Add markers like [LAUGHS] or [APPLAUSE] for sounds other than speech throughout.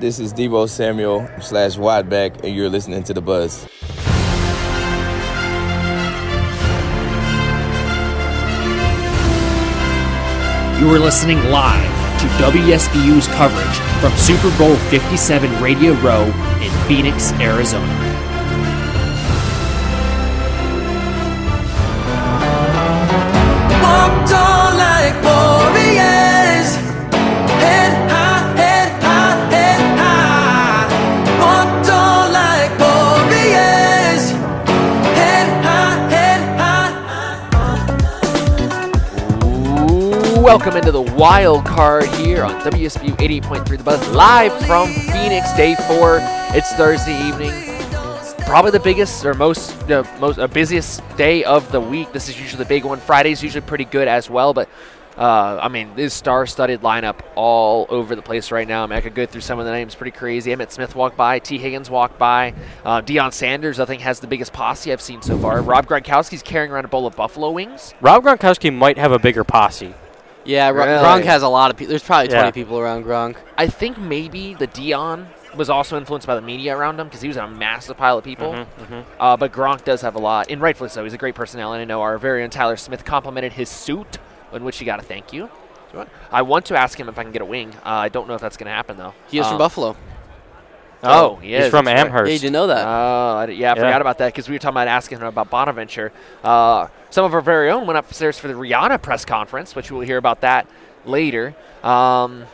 This is Deebo Samuel slash Wadback, and you're listening to The Buzz. You are listening live to WSBU's coverage from Super Bowl 57 Radio Row in Phoenix, Arizona. Walked on Welcome into the wild card here on WSBU 88.3 The Buzz, live from Phoenix, day four. It's Thursday evening. Probably the biggest or most, the most uh, busiest day of the week. This is usually the big one. Friday's usually pretty good as well, but uh, I mean, this star-studded lineup all over the place right now. I mean, I could go through some of the names, pretty crazy. Emmitt Smith walked by, Tee Higgins walked by, uh, Deion Sanders, I think, has the biggest posse I've seen so far. Rob Gronkowski's carrying around a bowl of buffalo wings. Rob Gronkowski might have a bigger posse. Yeah, Gr- Really? Gronk has a lot of people. There's probably 20 Yeah. people around Gronk. I think maybe the Deion was also influenced by the media around him because he was in a massive pile of people. Mm-hmm, Uh, but Gronk does have a lot, and rightfully so. He's a great personality. I know our very own Tyler Smith complimented his suit, in which he got a thank you. I want to ask him if I can get a wing. Uh, I don't know if that's going to happen though. He is Um, from Buffalo. Oh, he He's is, from that's right. Amherst. Yeah, you didn't know that. Oh, I d- yeah, I Yeah. forgot about that because we were talking about asking him about Bonaventure. Uh, some of our very own went upstairs for the Rihanna press conference, which we'll hear about that later. Um,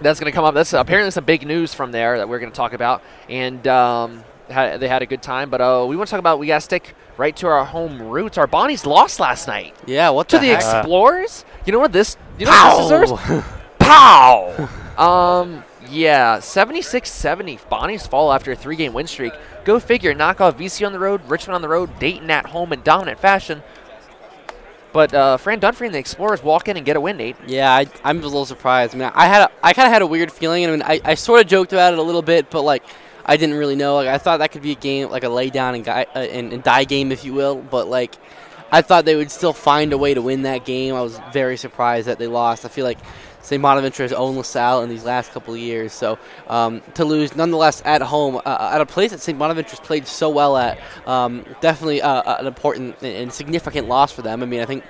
that's going to come up. That's apparently some big news from there that we're going to talk about, and um, ha- they had a good time. But uh, we want to talk about we got to stick right to our home roots. Our Bonnies lost last night yeah, what to the, the? Explorers. You know what this? You know what this deserves? Pow! [LAUGHS] Pow! um, yeah, 76-70. Bonnies fall after a three-game win streak. Go figure. Knock off VC on the road, Richmond on the road, Dayton at home in dominant fashion. But uh, Fran Dunphy and the Explorers walk in and get a win, Nate. Yeah, I, I'm a little surprised. I mean, I had, a, I kind of had a weird feeling. I mean, I, I sort of joked about it a little bit, but like, I didn't really know. Like, I thought that could be a game, like a lay down and, guy, uh, and, and die game, if you will. But like, I thought they would still find a way to win that game. I was very surprised that they lost. I feel like St. Bonaventure has owned LaSalle in these last couple of years. So um, to lose, nonetheless, at home, uh, at a place that St. Bonaventure's played so well at, um, definitely uh, an important and- and significant loss for them. I mean, I think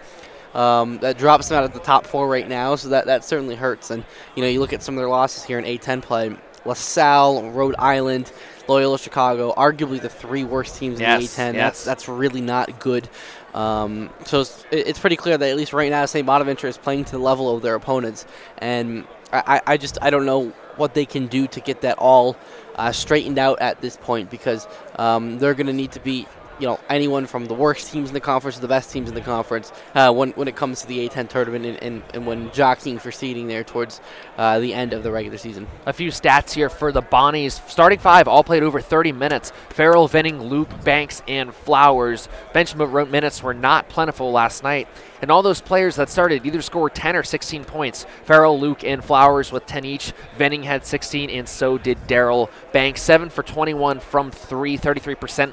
um, that drops them out of the top four right now, so that, that certainly hurts. And you know, you look at some of their losses here in A10 play: LaSalle, Rhode Island, Loyola Chicago, arguably the three worst teams Yes, in the A10. yes. That's that's really not good. Um, so it's, it's pretty clear that at least right now, St. Bonaventure is playing to the level of their opponents, and I, I just I don't know what they can do to get that all uh, straightened out at this point because um, they're going to need to beat you know anyone from the worst teams in the conference to the best teams in the conference uh, when when it comes to the A10 tournament and, and, and when jockeying for seeding there towards uh, the end of the regular season. A few stats here for the Bonnies. Starting five all played over 30 minutes. Farrell, Venning, Luc, Banks, and Flowers. Bench minutes were not plentiful last night. And all those players that started either scored 10 or 16 points. Farrell, Luc, and Flowers with 10 each. Venning had 16, and so did Daryl Banks. 7 for 21 from 3, 33%.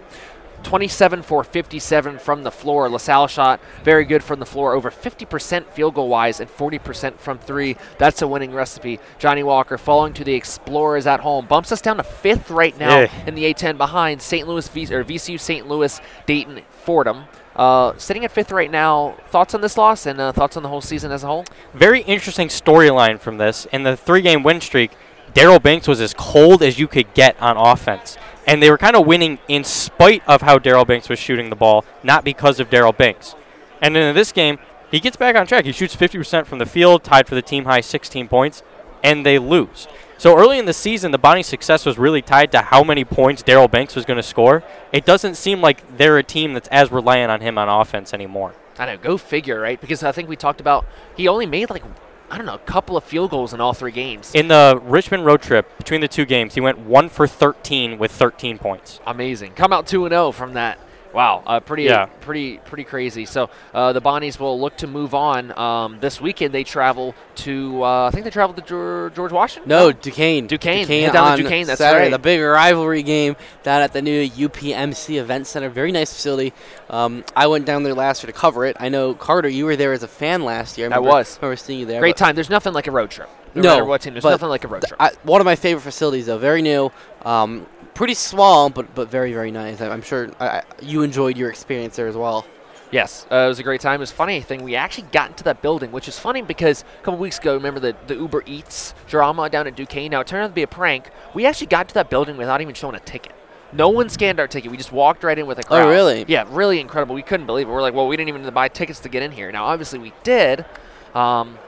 27 for 57 from the floor. LaSalle shot very good from the floor, over 50% field goal wise and 40% from three. That's a winning recipe. Johnny Walker falling to the Explorers at home bumps us down to fifth right now Yeah. in the A10 behind St. Louis v- or VCU, St. Louis, Dayton, Fordham. Uh, sitting at fifth right now. Thoughts on this loss and uh, thoughts on the whole season as a whole? Very interesting storyline from this. In the three game win streak, Daryl Banks was as cold as you could get on offense. And they were kind of winning in spite of how Daryl Banks was shooting the ball, not because of Daryl Banks. And then in this game, he gets back on track. He shoots 50% from the field, tied for the team high 16 points, and they lose. So early in the season, the Bonnie's success was really tied to how many points Daryl Banks was going to score. It doesn't seem like they're a team that's as reliant on him on offense anymore. I know, go figure, right? Because I think we talked about he only made like I don't know a couple of field goals in all three games. In the Richmond road trip between the two games, he went one for 13 with 13 points. Amazing. Come out two and zero from that. Wow, uh, pretty, Yeah. pretty, pretty crazy. So uh, the Bonnies will look to move on. Um, this weekend they travel to, uh, I think they travel to George Washington. No, Duquesne. Duquesne. Head down to Duquesne, that's Saturday. right. The big rivalry game down at the new UPMC Event Center. Very nice facility. Um, I went down there last year to cover it. I know Carter, you were there as a fan last year. I remember, was. remember seeing you there. Great time. There's nothing like a road trip. no, No, matter what team. There's nothing like a road trip. I, one of my favorite facilities, though, very new, um, pretty small, but but very very nice. I'm sure I, I- you enjoyed your experience there as well. Yes, uh, it was a great time. It was funny thing. We actually got into that building, which is funny because a couple weeks ago, remember the, the Uber Eats drama down at Duquesne? Now it turned out to be a prank. We actually got to that building without even showing a ticket. No one scanned our ticket. We just walked right in with a crowd. Oh, really? Yeah, really incredible. We couldn't believe it. We're like, well, we didn't even buy tickets to get in here. Now, obviously, we did. Um,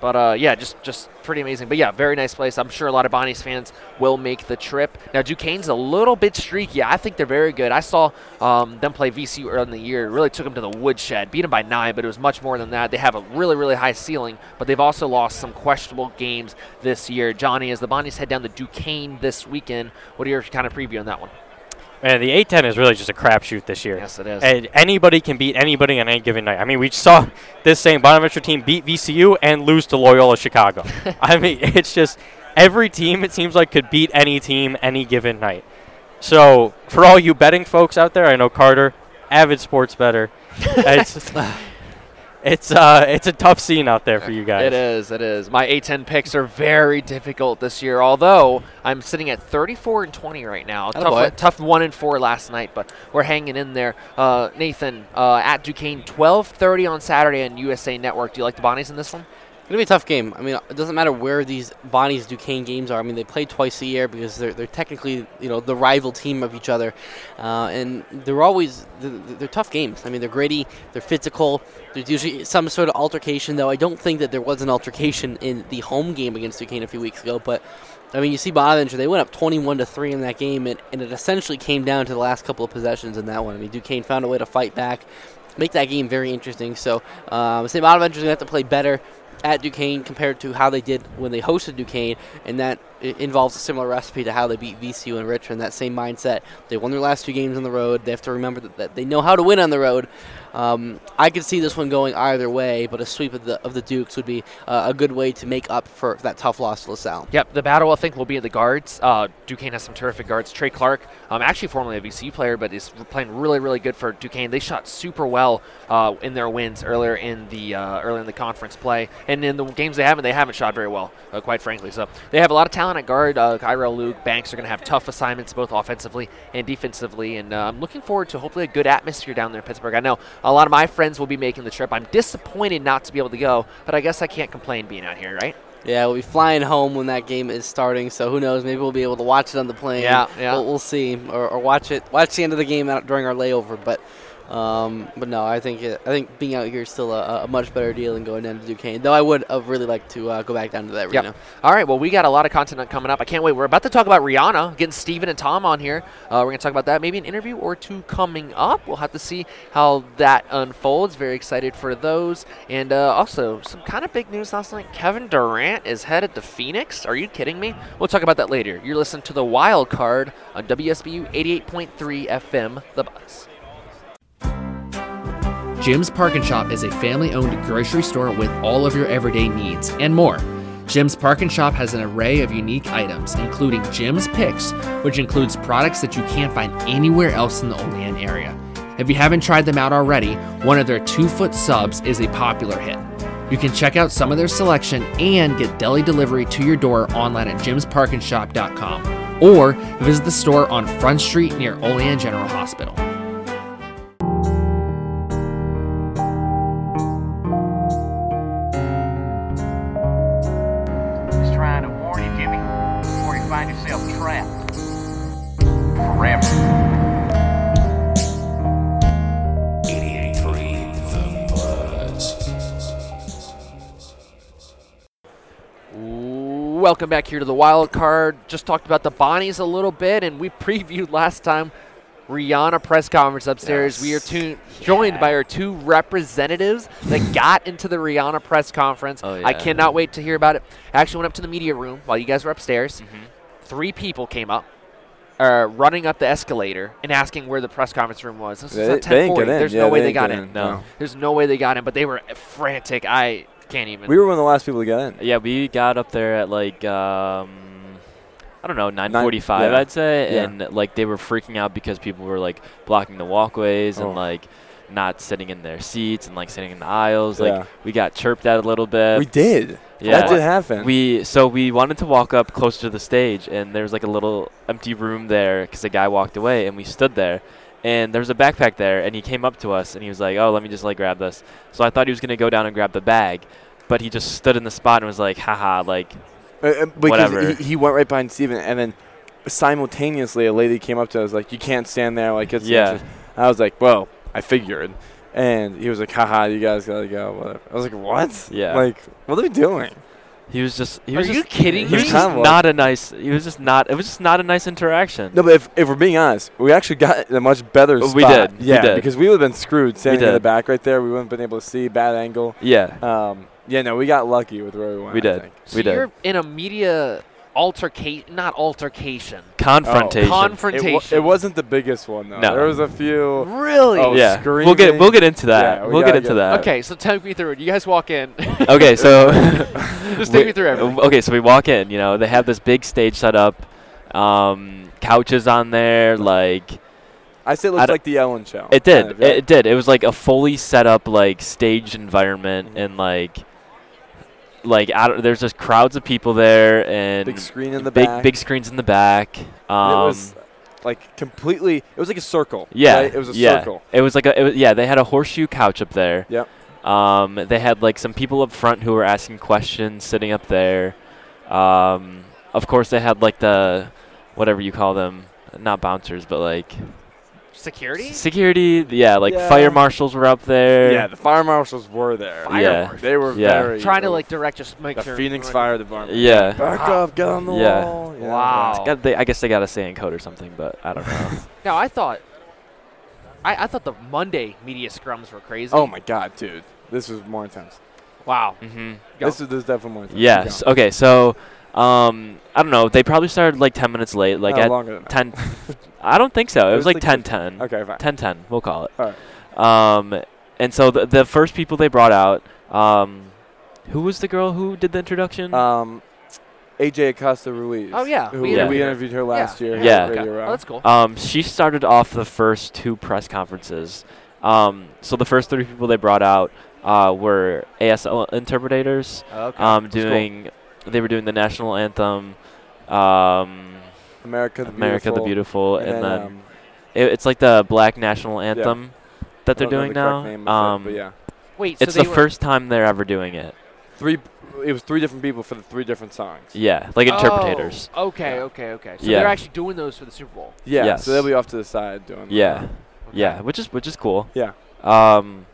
but uh, yeah, just just pretty amazing. But yeah, very nice place. I'm sure a lot of Bonnie's fans will make the trip. Now Duquesne's a little bit streaky. I think they're very good. I saw um, them play VCU early in the year. It really took them to the woodshed. Beat them by nine, but it was much more than that. They have a really really high ceiling, but they've also lost some questionable games this year. Johnny, as the Bonnies head down to Duquesne this weekend, what are your kind of preview on that one? Man, the A10 is really just a crapshoot this year. Yes, it is. And anybody can beat anybody on any given night. I mean, we saw this same Bonaventure team beat VCU and lose to Loyola Chicago. [LAUGHS] I mean, it's just every team it seems like could beat any team any given night. So for all you betting folks out there, I know Carter, avid sports better. [LAUGHS] it's [LAUGHS] it's uh it's a tough scene out there for you guys. It is. It is. My A10 picks are very difficult this year. Although I'm sitting at 34 and 20 right now. Tough, Attaboy. one- tough one and four last night, but we're hanging in there. Uh, Nathan uh, at Duquesne, 12:30 on Saturday on USA Network. Do you like the Bonnies in this one? Gonna be a tough game. I mean, it doesn't matter where these Bonnie's Duquesne games are. I mean, they play twice a year because they're, they're technically you know the rival team of each other, uh, and they're always they're, they're tough games. I mean, they're gritty, they're physical. There's usually some sort of altercation, though. I don't think that there was an altercation in the home game against Duquesne a few weeks ago, but. I mean, you see Bonaventure; they went up 21 to three in that game, and, and it essentially came down to the last couple of possessions in that one. I mean, Duquesne found a way to fight back, make that game very interesting. So, um, I say Bonaventure's gonna have to play better at Duquesne compared to how they did when they hosted Duquesne, and that involves a similar recipe to how they beat VCU and Richmond. That same mindset. They won their last two games on the road. They have to remember that, that they know how to win on the road. Um, I could see this one going either way, but a sweep of the of the Dukes would be uh, a good way to make up for that tough loss to LaSalle. Yep, the battle I think will be at the guards. Uh, Duquesne has some terrific guards. Trey Clark, um, actually formerly a VCU player, but is playing really, really good for Duquesne. They shot super well uh, in their wins earlier in the uh, earlier in the conference play, and in the games they haven't, they haven't shot very well, uh, quite frankly. So they have a lot of talent at guard. Uh, Kyrell Luc, Banks are going to have tough assignments both offensively and defensively, and uh, I'm looking forward to hopefully a good atmosphere down there in Pittsburgh. I know a lot of my friends will be making the trip. I'm disappointed not to be able to go, but I guess I can't complain being out here, right? Yeah, we'll be flying home when that game is starting. So who knows? Maybe we'll be able to watch it on the plane. Yeah, yeah. We'll, we'll see, or, or watch it watch the end of the game out during our layover. But um, but no, I think it, I think being out here is still a, a much better deal than going down to Duquesne. Though I would have really liked to uh, go back down to that arena. Yep. All right. Well, we got a lot of content coming up. I can't wait. We're about to talk about Rihanna, getting Steven and Tom on here. Uh, we're going to talk about that. Maybe an interview or two coming up. We'll have to see how that unfolds. Very excited for those. And uh, also, some kind of big news last night. Kevin Durant is headed to Phoenix. Are you kidding me? We'll talk about that later. You're listening to The Wild Card on WSBU 88.3 FM, The Buzz. Jim's Park and Shop is a family owned grocery store with all of your everyday needs and more. Jim's Park and Shop has an array of unique items, including Jim's Picks, which includes products that you can't find anywhere else in the Olean area. If you haven't tried them out already, one of their two foot subs is a popular hit. You can check out some of their selection and get deli delivery to your door online at jimsparkandshop.com or visit the store on Front Street near Olean General Hospital. Forever. Welcome back here to the Wild Card. Just talked about the Bonnies a little bit, and we [LAUGHS] previewed last time Rihanna press conference upstairs. We are two, joined by our two representatives that got into the Rihanna press conference. Oh, I cannot wait to hear about it. I actually went up to the media room while you guys were upstairs. Mm-hmm. Three people came up. Uh, running up the escalator and asking where the press conference room was. This They- was at they didn't 10:40. get. There's Yeah, no they way they didn't got in. in. No. There's no way they got in, but they were frantic. I can't even. We were one of the last people to get in. Yeah, we got up there at like um, I don't know, 9:45, yeah. I'd say, Yeah. and like they were freaking out because people were like blocking the walkways Oh. and like not sitting in their seats and like sitting in the aisles. Yeah. Like we got chirped at a little bit. we did. yeah. That did happen. We so we wanted to walk up closer to the stage, and there was like a little empty room there because the guy walked away, and we stood there, and there was a backpack there, and he came up to us, and he was like, "Oh, let me just like grab this." So I thought he was gonna go down and grab the bag, but he just stood in the spot and was like, "Haha!" Like Uh, uh, Whatever. He, he went right behind Steven, and then simultaneously a lady came up to us like, "You can't stand there." Like, it's Yeah. I was like, "Well, I figured," and he was like, "Haha, you guys gotta go." Whatever. I was like, "What?" Yeah. Like, what are we doing? he was just he Are was you just kidding he was me? just Kinda like- not a nice. He was just not. It was just not a nice interaction. No, but if, if we're being honest, we actually got in a much better spot. we did, we Yeah, did. because we would have been screwed standing in did. the back right there. We wouldn't have been able to see bad angle. Yeah, Um, yeah, no, we got lucky with where we went. we I did. think. So We did. you're in a media altercation, not altercation. Confrontation. It, Confrontation. wa- it wasn't the biggest one though. No. There was a few. really? Oh, yeah, we'll get we'll get into that. Yeah, we we'll get into get- that. Okay, so take me through it. You guys walk in. [LAUGHS] okay, so [LAUGHS] Just take we- me through everything. Okay, so we walk in. You know, they have this big stage set up, um, couches on there. Like I say it I looked like the Ellen show. it did, kind of, right? it, it did. It was like a fully set up like stage environment, Mhm. and like, like don't, there's just crowds of people there, and Big screen in the big back. big screens in the back. Um, it was like completely. It was like a circle. Yeah, right? it was a yeah. circle. It was like a, it was, yeah. They had a horseshoe couch up there. Yep. Um, they had like some people up front who were asking questions, sitting up there. Um, of course, they had like the, whatever you call them, not bouncers, but like Security? security. Yeah, like Yeah. fire marshals were up there. Yeah, the fire marshals were there. Fire Yeah. marshal. They were Yeah. very Trying to like direct, just make the sure. Phoenix Fire Department. Yeah. Back Wow. up, get on the Yeah. wall. Yeah. Wow. Got- they- I guess they got to say in code or something, but I don't know. [LAUGHS] Now I thought, I, I thought the Monday media scrums were crazy. Oh my god, dude, this was more intense. Wow. mm-hmm. Go. This is this is definitely more intense. Yes. Okay. So, um, I don't know. They probably started like 10 minutes late. Like no, at longer than 10. [LAUGHS] I don't think so. It, It was, was like like 10 10. Okay, fine. 10 10. We'll call it. All Um, and so the, the first people they brought out, um, who was the girl who did the introduction? Um, AJ Acosta Ruiz. Oh, yeah, who we we, interviewed we her. interviewed her last year. here Yeah. Okay. Oh, that's cool. Um, she started off the first two press conferences. Um, so the first three people they brought out uh, were ASL interpreters. okay. Um, That's cool. Doing they were doing the national anthem, um, America the America the Beautiful, and, and, then, um, it, it's like the Black National Anthem that they're don't know doing the now. name of it, Um, but yeah, Wait, it's they the first time they're ever doing it. three. It was three different people for the three different songs. Yeah, like interpreters. Oh, okay, Yeah. okay, okay. So Yeah. they're actually doing those for the Super Bowl. Yeah, Yes. so they'll be off to the side doing. that. Yeah, Okay. yeah, which is which is cool. Yeah. Um,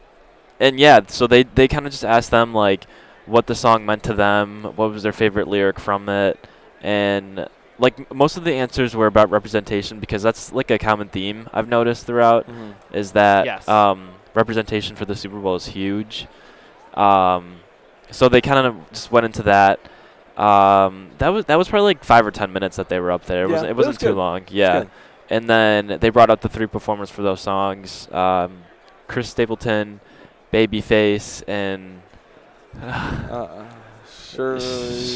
and yeah, so they they kind of just asked them like what the song meant to them, what was their favorite lyric from it, and like most of the answers were about representation because that's like a common theme I've noticed throughout Mhm. is that Yes. um, representation for the Super Bowl is huge. Um, so they kind of just went into that. Um, that was that was probably like five or ten minutes that they were up there. It Yeah, wasn't it wasn't was too good. long. Yeah. And then they brought out the three performers for those songs: um, Chris Stapleton, Babyface, and Uh, Shirley.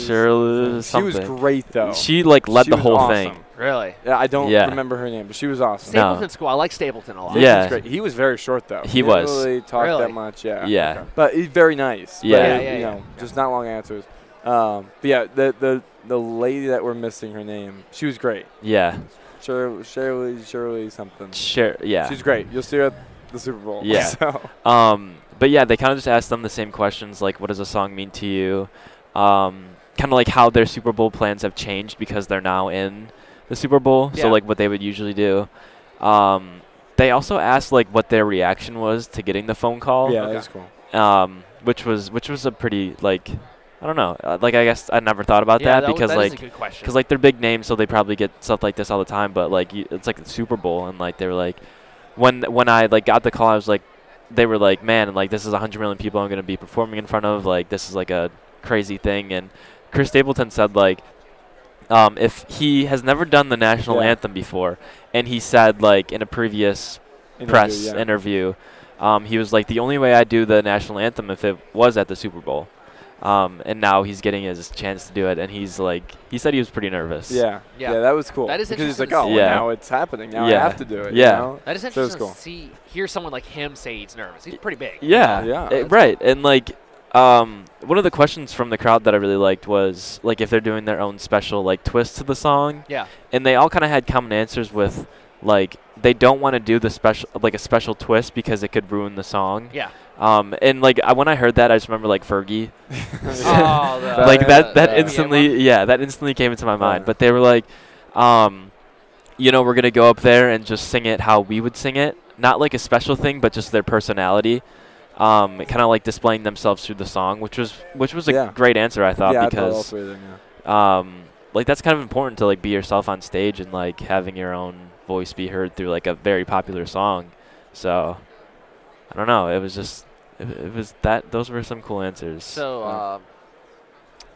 Shirley She was great though. She like led She the whole awesome. thing. Really? Yeah, I don't Yeah. remember her name, but she was awesome. No. School. I like Stapleton a lot. Yeah. great. He was very short though. He didn't was. really talk Really? that much. Yeah. Yeah. Okay. But he's very nice. Yeah. But, Yeah, yeah, you yeah. know, just not long answers. Um, but yeah, the the the lady that we're missing her name, she was great. Yeah. Shirley, Shirley, Shirley something. Sure. Yeah. She's great. You'll see her at the Super Bowl. Yeah. [LAUGHS] So, Um, but yeah, they kind of just asked them the same questions, like, what does a song mean to you? Um, kind of like how their Super Bowl plans have changed because they're now in the Super Bowl. Yeah. So like what they would usually do. Um, they also asked like what their reaction was to getting the phone call. yeah, Okay. that's cool. Um, which was which was a pretty like, I don't know, uh, like I guess I never thought about Yeah, that that because that is like a good question. because like they're big names, so they probably get stuff like this all the time. But like, you, it's like the Super Bowl, and like they were like, when when I like got the call, I was like, they were like, man, like this is 100 million people I'm gonna be performing in front of. Like this is like a crazy thing. And Chris Stapleton said like, um, if he has never done the national Yeah. anthem before, and he said like in a previous Interview, press yeah. interview, um, he was like, the only way I do the national anthem if it was at the Super Bowl. Um, and now he's getting his chance to do it, and he's like, he said he was pretty nervous. Yeah. Yeah. yeah, that was cool. That is because he's like, oh, to well, Yeah. now it's happening. Now Yeah. I have to do it. Yeah. You know? That is So it's interesting cool. to see. Hear someone like him say he's nervous. He's pretty big. Yeah, Yeah. eh, right. And like, um, one of the questions from the crowd that I really liked was like if they're doing their own special like twist to the song, Yeah. and they all kind of had common answers with like they don't want to do the special like a special twist because it could ruin the song. Yeah. Um, and like I, when I heard that, I just remember like Fergie, [LAUGHS] [LAUGHS] Oh, the- like that yeah, that yeah. instantly yeah that instantly came into my mind. Yeah. But they were like, um, you know, we're gonna go up there and just sing it how we would sing it, not like a special thing, but just their personality. Um, kind of like displaying themselves through the song, which was which was a Yeah. great answer I thought yeah, I thought all because three of them, yeah. um, like that's kind of important to like be yourself on stage and like having your own voice be heard through like a very popular song. So I don't know. It was just it, it was that those were some cool answers. So, Yeah. Um,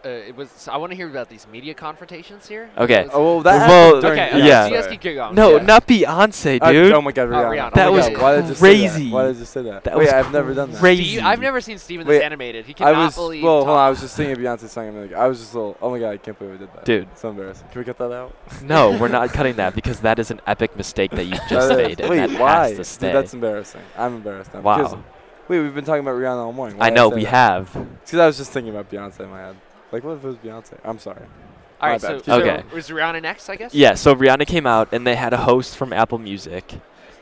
uh, it was. I want to hear about these media confrontations here. Okay. Oh, well, that Well, happened during okay. yeah. Okay. yeah. So you going. no, Yeah. not Beyonce, I- dude. oh my God, Oh, Rihanna. Rihanna. That Oh was God, Why did crazy. Why did I just say that? That Wait, was I've never done that. crazy. Steve, I've never seen Steven Wait, this animated. He I cannot was believe. well. Hold on, I was just singing a Beyonce song. and like, I was just a little. Oh my god, I can't believe we did that, Dude. So embarrassing. Can we cut that out? [LAUGHS] No, we're not cutting that because that is an epic mistake that you [LAUGHS] just That is- made, Wait, why? Dude, that's embarrassing. I'm embarrassed now. because- wow. Wait, we've been talking about Rihanna all morning. Why I know say we that? have. Because I was just thinking about Beyonce in my head. Like, what if it was Beyonce? I'm sorry. All My right. bad. So, Keep so going. was Rihanna next? I guess. Yeah, so Rihanna came out and they had a host from Apple Music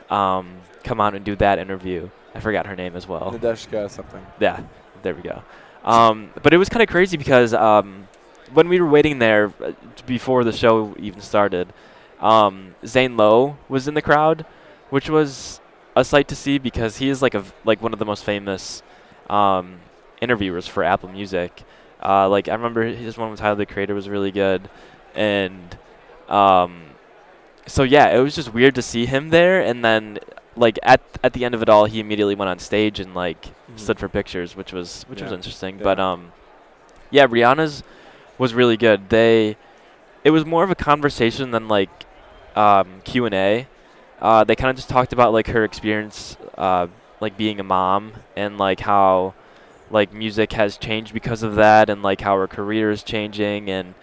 um, come out and do that interview. I forgot her name as well. Nadeshka something. Yeah, there we go. Um, but it was kind of crazy because um, when we were waiting there uh, before the show even started, um, Zane Lowe was in the crowd, which was a sight to see because he is like a v- like one of the most famous um, interviewers for Apple Music. Uh, like I remember his one with Tyler the Creator was really good, and um, so yeah, it was just weird to see him there. And then like at at the end of it all, he immediately went on stage and like stood for pictures, which was which was interesting. Yeah. But um, yeah, Rihanna's was really good. They it was more of a conversation than like um, Q and A. Uh, they kind of just talked about like her experience, uh, like being a mom, and like how like music has changed because of that, and like how her career is changing, and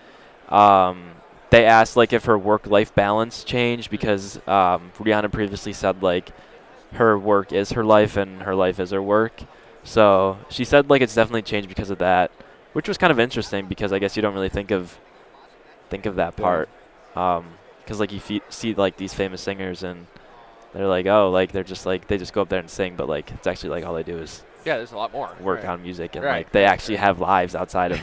um, they asked like if her work-life balance changed because um, Rihanna previously said like her work is her life and her life is her work. So she said like it's definitely changed because of that, which was kind of interesting because I guess you don't really think of think of that part, because like you fe- see like these famous singers and they're like oh like they're just like they just go up there and sing, but like it's actually like all they do is Yeah. There's a lot more. work Right. on music and Right, like they actually right. have lives outside of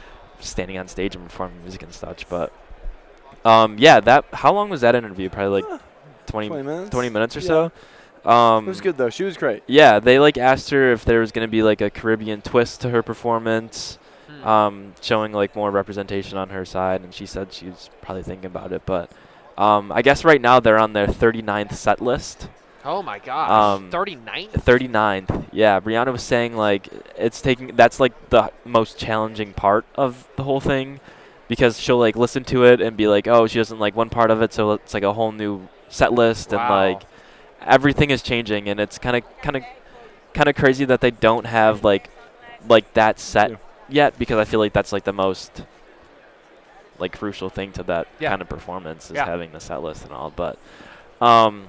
[LAUGHS] standing on stage and performing music and such. But um, yeah, that how long was that interview? Probably like 20, 20 minutes. 20 minutes or Yeah. so. Um, It was good though. She was great. Yeah, they like asked her if there was gonna be like a Caribbean twist to her performance, Hmm. um, showing like more representation on her side, and she said she was probably thinking about it. But um, I guess right now they're on their 39th set list. Oh my gosh. um, 39. 39th. Yeah, Brianna was saying like it's taking that's like the most challenging part of the whole thing because she'll like listen to it and be like, "Oh, she doesn't like one part of it, so it's like a whole new set list and like everything is changing and it's kind of kind of kind of crazy that they don't have like like that set Yeah. yet because I feel like that's like the most like crucial thing to that Yeah. kind of performance is Yeah. having the set list and all. But um,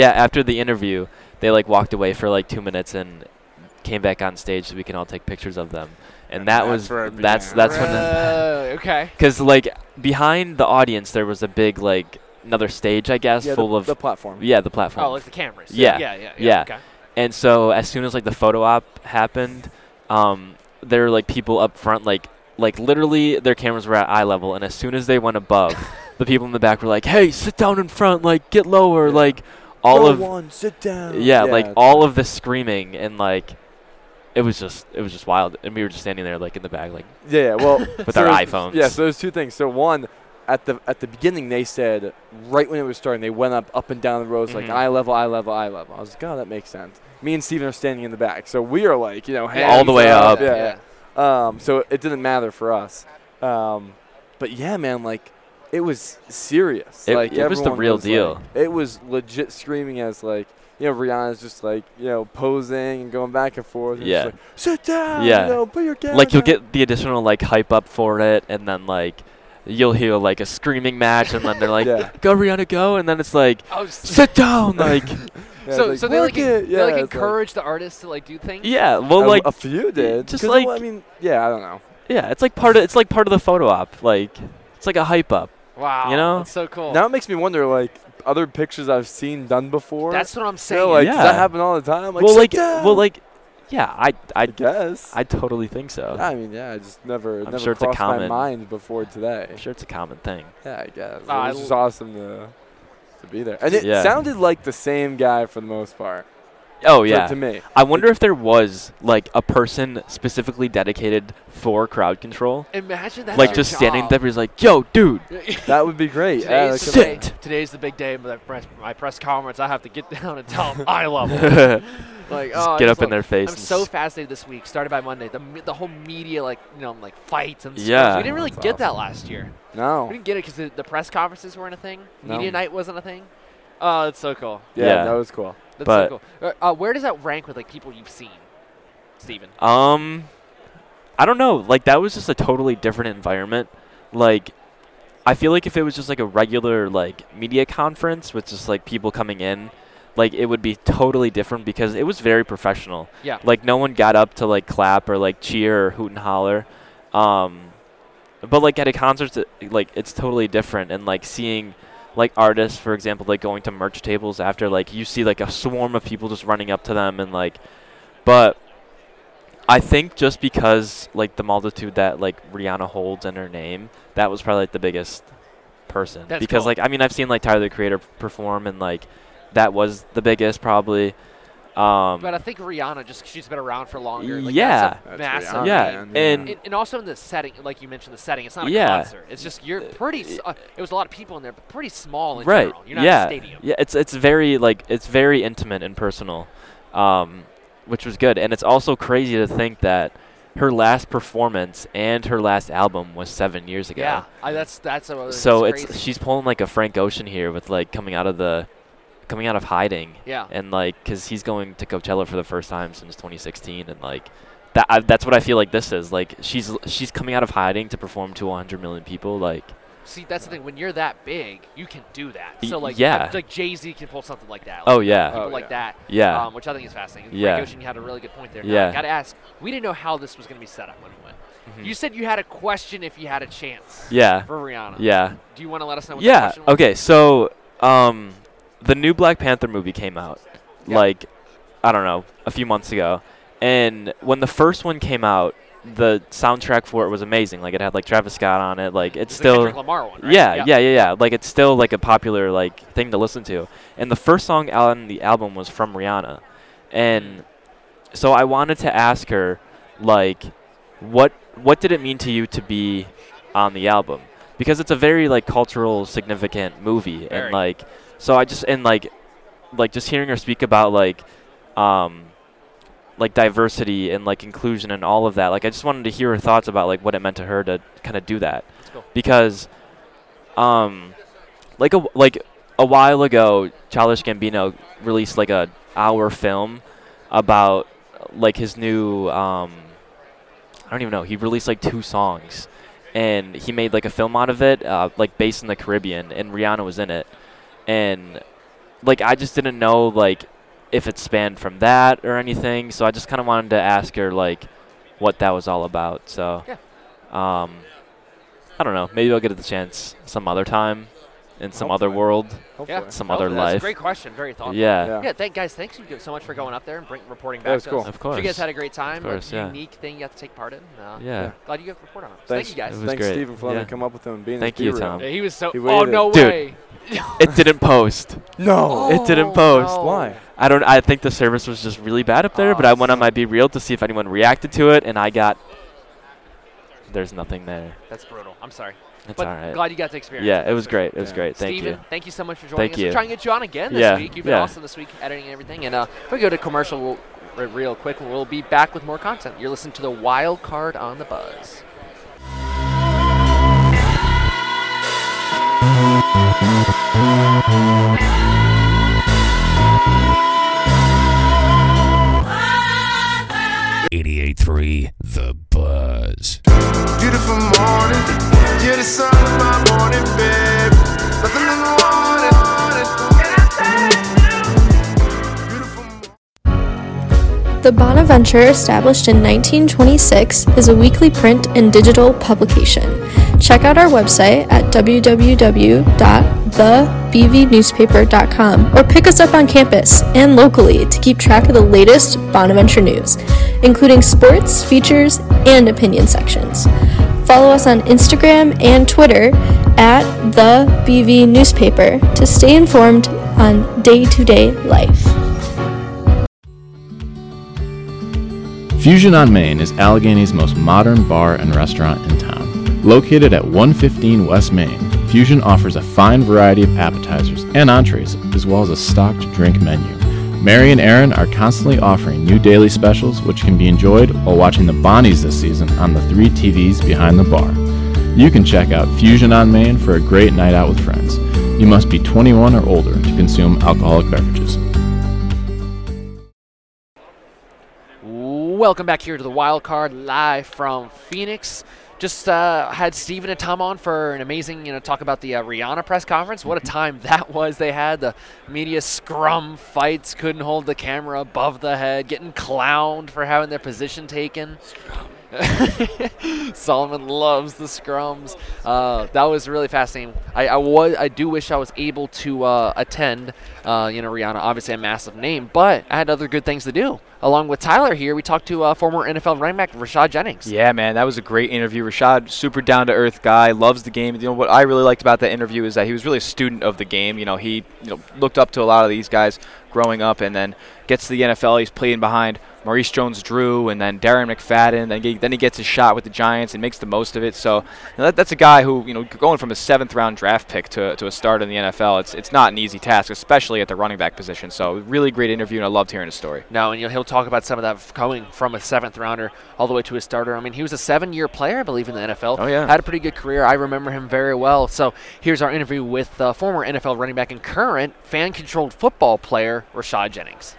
yeah, after the interview, they like walked away for like two minutes and came back on stage so we can all take pictures of them. And, And that that's was where that's began. that's when the, Uh, okay. because like behind the audience there was a big like another stage I guess Yeah, full the, of the platform. yeah the platform Oh, like the cameras. Yeah. Yeah. Yeah. Yeah. Yeah. Okay. and so as soon as like the photo op happened, um, there were like people up front, like like literally their cameras were at eye level, and as soon as they went above, [LAUGHS] the people in the back were like, "Hey, sit down in front, like get lower, Yeah. like all Row of one, sit down. yeah, like all of the screaming and like it was just it was just wild, and we were just standing there like in the back, like Yeah, yeah, well, [LAUGHS] with so our iPhones. Yeah, so there's two things. So one, at the at the beginning, they said right when it was starting, they went up up and down the rows like Mhm. eye level, eye level, eye level. I was like, oh, that makes sense. Me and Steven are standing in the back, so we are like, you know, Yeah, All the hands way up. Yeah, yeah. Um, so it didn't matter for us. Um, but yeah, man, like it was serious. It- like it was the real was, deal. like- it was legit screaming as like you know Rihanna's just like you know posing and going back and forth. And Yeah. just like, sit down. Yeah. You know, put your camera like you'll down." get the additional like hype up for it, and then like you'll hear like a screaming match, and then they're like, Yeah. "Go Rihanna, go!" And then it's like, Oh, "Sit down!" [LAUGHS] Like, Yeah, so it's so they like, en- it." they Yeah, like it's like- encourage the artists to like do things. yeah, well, a, like, a few did. Just like- I mean, yeah, I don't know. yeah, it's like part of it's like part of the photo op. Like, it's like a hype up. Wow. You know? that's so cool. Now it makes me wonder, like other pictures I've seen done before. that's what I'm you saying. know, like does Yeah. that happen all the time? Like, well, like, down. well, like, yeah, I, I, I guess. I totally think so. I mean, yeah, I just never, I'm never sure it's a crossed my common- mind before today. I'm sure it's a common thing. Yeah, I guess. I it was just l- awesome to to be there, and it Yeah. sounded like the same guy for the most part. Oh yeah. to me. I wonder if there was like a person specifically dedicated for crowd control, Imagine that. like just standing there, he's like, "Yo, dude, [LAUGHS] That would be great. Today's, that the could- day, today's the big day of my press, my press conference. I have to get [LAUGHS] down and tell them I love them. like, Just oh, get just up in their face I'm so fascinated this week. Started by Monday. The the whole media like you know like fights and Yeah. stuff. We didn't really That's get that last year. no. We didn't get it because the, the press conferences weren't a thing. No. Media night wasn't a thing. Oh, it's so cool. Yeah, Yeah. that was cool. That's But- so cool. Uh, uh, where does that rank with like people you've seen, Steven? Um, I don't know. Like that was just a totally different environment. Like, I feel like if it was just like a regular like media conference with just like people coming in, like it would be totally different because it was very professional. Yeah. Like no one got up to like clap or like cheer or hoot and holler. Um, but like at a concert, like it's totally different. And like seeing like artists, for example, like going to merch tables after, like you see like a swarm of people just running up to them and like, but I think just because like the multitude that like Rihanna holds in her name, that was probably like the biggest person. That's because cool. like I mean I've seen like Tyler the Creator perform and like that was the biggest probably. Um, But I think Rihanna just she's been around for longer. Like, Yeah. that's a That's massive. Rihanna, yeah, man, and And, and also in the setting, like you mentioned, the setting. It's not a Yeah. concert. It's just you're pretty. Uh, it was a lot of people in there, but pretty small in right, general. You're not yeah, a stadium. yeah. It's it's very like it's very intimate and personal, um, which was good. And it's also crazy to think that her last performance and her last album was seven years ago. Yeah, I, that's that's a, so that's it's crazy. she's pulling like a Frank Ocean here with like coming out of the coming out of hiding yeah. and like cuz he's going to Coachella for the first time since 2016 and like that I, that's what I feel like this is like she's she's coming out of hiding to perform to 100 million people like See, that's the thing. When you're that big, you can do that. So like, yeah. like Jay Z can pull something like that. oh yeah people Oh, like yeah. that. yeah Um, which I think is fascinating. Yeah. Frank Ocean, you had a really good point there. Yeah. Got to ask. We didn't know how this was going to be set up when we went. Mhm. You said you had a question if you had a chance. yeah For Rihanna. yeah Do you want to let us know? What the yeah question was? okay so um the new Black Panther movie came out Yeah. like I don't know a few months ago and when the first one came out the soundtrack for it was amazing like it had like Travis Scott on it like it's The still Kendrick Lamar one. Right? Yeah, yeah, yeah, yeah. Like it's still like a popular like thing to listen to. And the first song on the album was from Rihanna. And so I wanted to ask her like what what did it mean to you to be on the album? Because it's a very like cultural significant movie Very. and like so I just and like like just hearing her speak about like um like diversity and like inclusion and all of that. Like I just wanted to hear her thoughts about like what it meant to her to kind of do that. Go. Because um like a like a while ago Childish Gambino released like a hour film about like his new um I don't even know. He released like two songs and he made like a film out of it uh, like based in the Caribbean and Rihanna was in it. And like I just didn't know like if it spanned from that or anything. So I just kind of wanted to ask her like what that was all about. So Yeah. um I don't know. Maybe I'll get the chance some other time in some other world, Hopefully. Yeah. some Oh, other that's life. a great question. Very thoughtful. Yeah. Yeah. Yeah, thank guys. Thanks you so much for going up there and bring, reporting back. That back. was to cool. us. Of course. You guys had a great time. Of course, a yeah. unique thing you got to take part in. Uh, Yeah. Glad you got to report on it. So Thank you guys. It was Thanks, great. Stephen, for letting Yeah. come up with him and being there. Thank you, B-reel. Tom. Yeah, he was so. He Oh waited. no Dude. way. it didn't [LAUGHS] post. No. It didn't Oh, post. no. Why? I don't. I think the service was just really bad up there. Oh, but I went on my BeReal to see if anyone reacted to it, and I got. There's nothing there. That's brutal. I'm sorry. It's but all right. glad you got to experience Yeah, it. it was That's great. It was Yeah. great. Thank Steven, you. thank you so much for joining Thank us. you. We're trying to get you on again this Yeah, week. You've been yeah. awesome this week, editing and everything. And uh, if we go to commercial we'll, re- real quick, we'll be back with more content. You're listening to the Wild Card on the Buzz. Eighty-eight-three, The Buzz. Beautiful morning, the. The Bonaventure, established in 1926, is a weekly print and digital publication. Check out our website at www.thebvnewspaper.com or pick us up on campus and locally to keep track of the latest Bonaventure news, including sports, features, and opinion sections. Follow us on Instagram and Twitter at the BV Newspaper to stay informed on day to day life. Fusion on Main is Allegany's most modern bar and restaurant in town. Located at 115 West Main, Fusion offers a fine variety of appetizers and entrees, as well as a stocked drink menu. Mary and Aaron are constantly offering new daily specials, which can be enjoyed while watching the Bonnies this season on the three TVs behind the bar. You can check out Fusion on Main for a great night out with friends. You must be 21 or older to consume alcoholic beverages. Welcome back here to the Wild Card live from Phoenix. Just uh, had Steven and Tom on for an amazing, you know, talk about the uh, Rihanna press conference. What a time [LAUGHS] that was! They had the media scrum fights, couldn't hold the camera above the head, getting clowned for having their position taken. [LAUGHS] Solomon loves the scrums. Uh, that was really fascinating. I, I was I do wish I was able to uh, attend. Uh, you know, Rihanna, obviously a massive name, but I had other good things to do. Along with Tyler here, we talked to uh, former NFL running back Rashad Jennings. Yeah, man, that was a great interview. Rashad, super down to earth guy, loves the game. You know what I really liked about that interview is that he was really a student of the game. You know, he you know looked up to a lot of these guys growing up, and then gets to the NFL. He's playing behind Maurice Jones-Drew and then Darren McFadden. Then he, then he gets a shot with the Giants and makes the most of it. So you know, that, that's a guy who you know going from a seventh round draft pick to, to a start in the NFL. It's it's not an easy task, especially at the running back position. So really great interview, and I loved hearing his story. No, and you know, he'll talk about some of that going from a seventh rounder all the way to a starter. I mean, he was a seven-year player, I believe, in the NFL. Oh, yeah. had a pretty good career. I remember him very well. So here's our interview with uh, former NFL running back and current fan-controlled football player Rashad Jennings.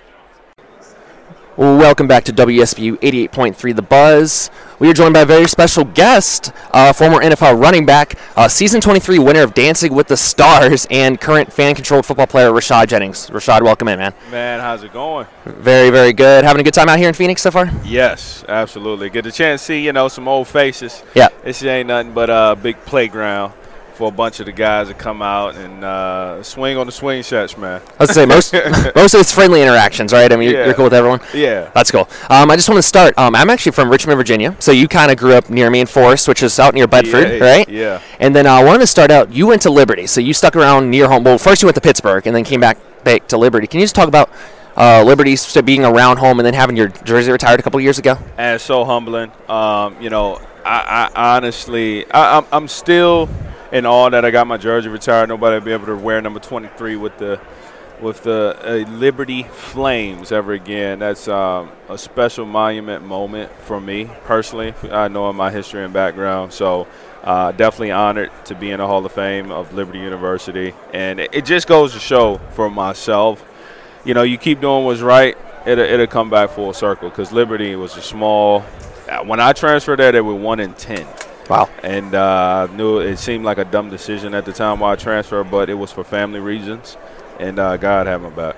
Welcome back to WSBU 88.3 The Buzz. We are joined by a very special guest, uh, former NFL running back, uh, season 23 winner of Dancing with the Stars, and current fan controlled football player Rashad Jennings. Rashad, welcome in, man. Man, how's it going? Very, very good. Having a good time out here in Phoenix so far? Yes, absolutely. Get a chance to see, you know, some old faces. Yeah. This ain't nothing but a big playground for a bunch of the guys to come out and uh, swing on the swing sets, man. Let's say most [LAUGHS] most of it's friendly interactions, right? I mean, you're, Yeah. you're cool with everyone. Yeah. that's cool. Um, I just want to start. Um, I'm actually from Richmond, Virginia, so you kind of grew up near me in Forest, which is out near Bedford, Yeah, right? yeah. And then uh, I wanted to start out. You went to Liberty, so you stuck around near home. Well, first you went to Pittsburgh, and then came back back to Liberty. Can you just talk about uh, Liberty st- being around home and then having your jersey retired a couple years ago? and it's so humbling. Um, you know, I, I honestly, I, I'm, I'm still in awe that I got my jersey retired. Nobody will be able to wear number 23 with the with the uh, Liberty Flames ever again. That's um, a special monument moment for me personally. I know in my history and background, so. Uh, definitely honored to be in the Hall of Fame of Liberty University, and it, it just goes to show for myself you know, you keep doing what's right, it'll, it'll come back full circle. Because Liberty was a small. When I transferred there, they were one in ten. Wow. And uh, I knew it seemed like a dumb decision at the time why I transferred, but it was for family reasons, and uh, God had my back.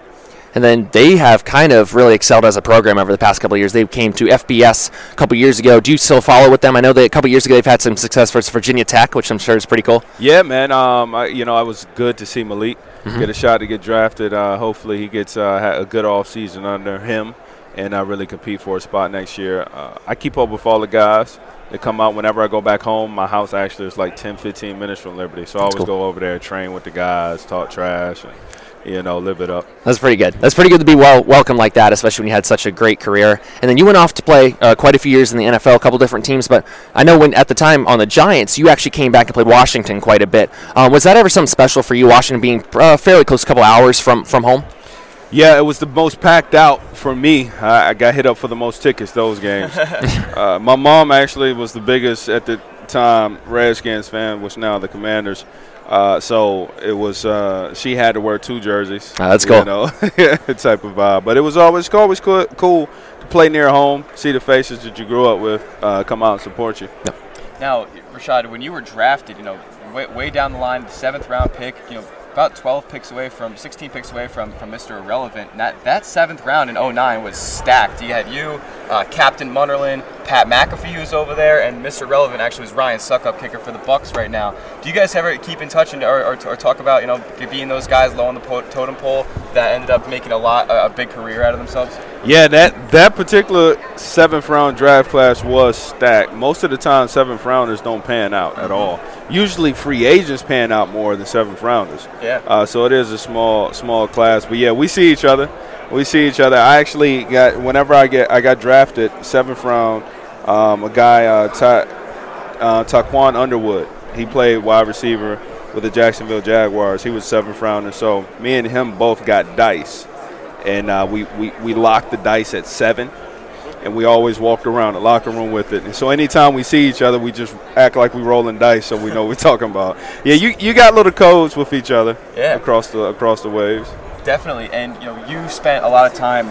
And then they have kind of really excelled as a program over the past couple of years. They came to FBS a couple years ago. Do you still follow with them? I know that a couple years ago they've had some success versus Virginia Tech, which I'm sure is pretty cool. Yeah, man. Um, I, you know, I was good to see Malik Mhm. get a shot to get drafted. Uh, hopefully, he gets uh, a good off season under him, and uh, really compete for a spot next year. Uh, I keep up with all the guys. They come out whenever I go back home. My house actually is like 10, 15 minutes from Liberty, so I always cool. go over there, train with the guys, talk trash, and you know, live it up. That's pretty good. That's pretty good to be well welcomed like that, especially when you had such a great career. And then you went off to play uh, quite a few years in the NFL, a couple different teams. But I know when at the time on the Giants, you actually came back and played Washington quite a bit. Um, was that ever something special for you, Washington being uh, fairly close, a couple hours from from home? Yeah, it was the most packed out for me. I, I got hit up for the most tickets those games. [LAUGHS] uh, my mom actually was the biggest at the time Redskins fan, which now the Commanders. Uh, so it was uh, she had to wear two jerseys. Ah, that's you cool. know, [LAUGHS] type of vibe. But it was always always cool, cool to play near home, see the faces that you grew up with uh, come out and support you. Now, Rashad, when you were drafted, you know, way, way down the line, the seventh round pick, you know, about 12 picks away from, 16 picks away from, from Mr. Irrelevant. And that, that seventh round in 09 was stacked. You had you, uh, Captain Munnerlyn, Pat McAfee who's over there, and Mr. Irrelevant actually was Ryan Succop, kicker for the Bucs right now. Do you guys ever keep in touch and or, or, or talk about, you know, being those guys low on the po- totem pole that ended up making a lot, a, a big career out of themselves? Yeah, that that particular seventh round draft class was stacked. Most of the time, seventh rounders don't pan out at all. Usually, free agents pan out more than seventh rounders. Yeah. Uh, so it is a small small class, but yeah, we see each other. We see each other. I actually got whenever I get I got drafted seventh round. Um, a guy uh, Ta, uh, Tiquan Underwood. He played wide receiver with the Jacksonville Jaguars. He was seventh rounder. So me and him both got dice and uh, we, we, we locked the dice at seven, and we always walked around the locker room with it. And so anytime we see each other, we just act like we're rolling dice, so we know what we're talking about. Yeah, you, you got little codes with each other Yeah. across the across the waves. Definitely, and you know, you spent a lot of time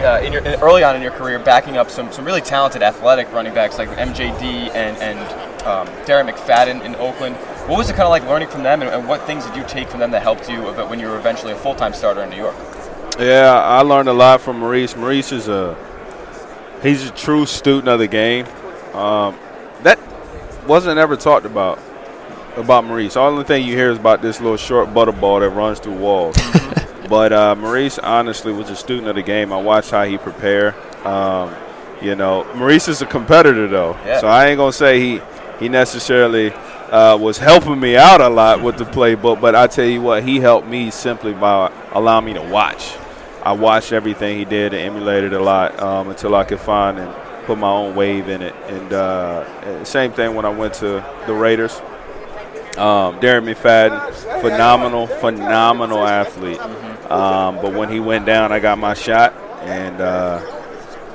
uh, in your early on in your career backing up some, some really talented athletic running backs like MJD and and um, Darren McFadden in Oakland. What was it kind of like learning from them, and, and what things did you take from them that helped you about when you were eventually a full time starter in New York? Yeah, I learned a lot from Maurice. Maurice is a he's a true student of the game. Um, that wasn't ever talked about about Maurice. All the thing you hear is about this little short butterball that runs through walls. [LAUGHS] but uh, Maurice honestly was a student of the game. I watched how he prepared. Um, you know, Maurice is a competitor though, Yeah. so I ain't gonna say he he necessarily uh, was helping me out a lot with the playbook. But I tell you what, he helped me simply by allowing me to watch. I watched everything he did and emulated a lot um, until I could find and put my own wave in it. And uh, same thing when I went to the Raiders. Um, Darren McFadden, phenomenal, phenomenal athlete. Um, but when he went down, I got my shot, and uh,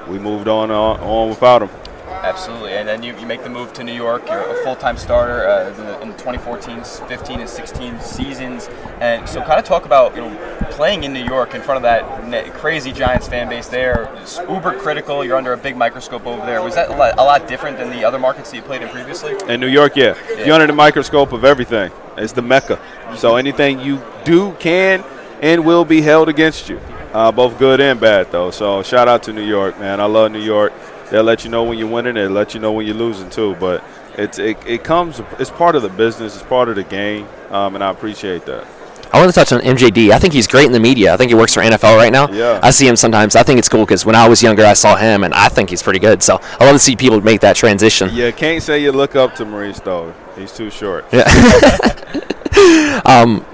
we moved on, on on without him. Absolutely, and then you, you make the move to New York. You're a full-time starter uh, in, the, 2014, 15, and 16 seasons. And so, kind of talk about you know playing in New York in front of that crazy Giants fan base there. It's uber critical. You're under a big microscope over there. Was that a lot, a lot different than the other markets that you played in previously? In New York, yeah. You're under the microscope of everything. It's the mecca. So anything you do can and will be held against you, uh, both good and bad, though. So shout out to New York, man. I love New York. They'll let you know when you're winning. They'll let you know when you're losing too. But it's it, it comes. It's part of the business. It's part of the game, um, and I appreciate that. I want to touch on MJD. I think he's great in the media. I think he works for NFL right now. Yeah. I see him sometimes. I think it's cool because when I was younger, I saw him, and I think he's pretty good. So I love to see people make that transition. Yeah, can't say you look up to Maurice though. He's too short. Yeah. [LAUGHS] um,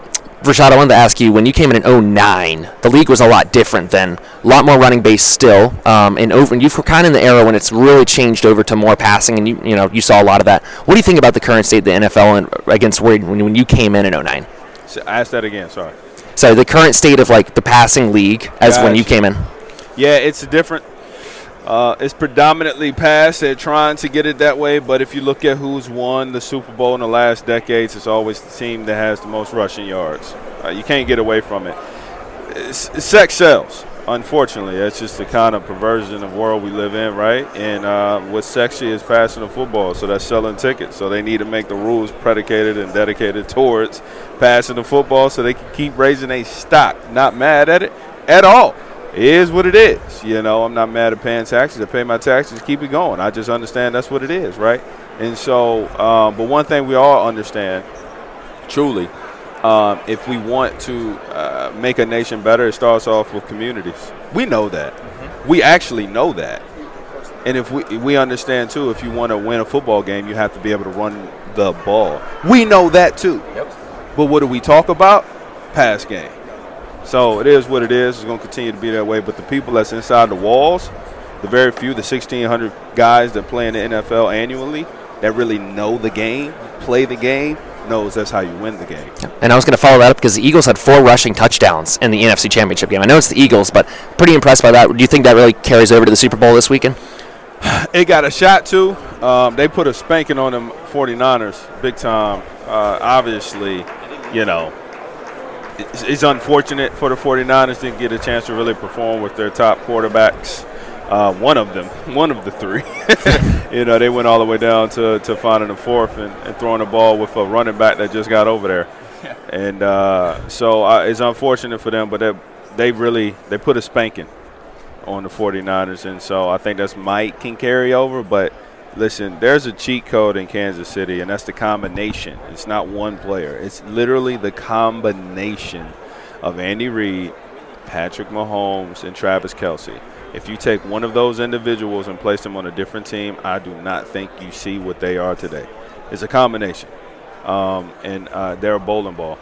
Rashad, I wanted to ask you when you came in in 09, the league was a lot different then. A lot more running base still. Um, and over, and you were kind of in the era when it's really changed over to more passing, and you you know you saw a lot of that. What do you think about the current state of the NFL and against Wade when, when you came in in 09? So ask that again. Sorry. So the current state of like the passing league as when you came in. Yeah, it's a different. Uh, it's predominantly pass. They're trying to get it that way, but if you look at who's won the Super Bowl in the last decades, it's always the team that has the most rushing yards. Uh, you can't get away from it. It's, sex sells. Unfortunately, that's just the kind of perversion of world we live in, right? And uh, what's sexy is passing the football, so that's selling tickets. So they need to make the rules predicated and dedicated towards passing the football, so they can keep raising a stock. Not mad at it at all. It is what it is. You know, I'm not mad at paying taxes. I pay my taxes, keep it going. I just understand that's what it is, right? And so, um, but one thing we all understand, truly, um, if we want to uh, make a nation better, it starts off with communities. We know that. We actually know that. And if we we understand too, if you want to win a football game, you have to be able to run the ball. We know that too. Yep. But what do we talk about? Pass game. So it is what it is. It's going to continue to be that way. But the people that's inside the walls, the very few, the 1,600 guys that play in the NFL annually, that really know the game, play the game, knows that's how you win the game. And I was going to follow that up because the Eagles had four rushing touchdowns in the NFC Championship game. I know it's the Eagles, but pretty impressed by that. Do you think that really carries over to the Super Bowl this weekend? [SIGHS] it got a shot too. Um, they put a spanking on them 49ers, big time. Uh, obviously, you know, it's, unfortunate for the 49ers didn't get a chance to really perform with their top quarterbacks. Uh, one of them, [LAUGHS] one of the three. [LAUGHS] you know, they went all the way down to, to finding a fourth and, and throwing the ball with a running back that just got over there. And uh, so uh, it's unfortunate for them, but they, they really they put a spanking on the 49ers, and so I think that's might can carry over. But listen, there's a cheat code in Kansas City, and that's the combination. It's not one player. It's literally the combination of Andy Reid, Patrick Mahomes, and Travis Kelce. If you take one of those individuals and place them on a different team, I do not think you see what they are today. It's a combination, um, and uh, they're a bowling ball.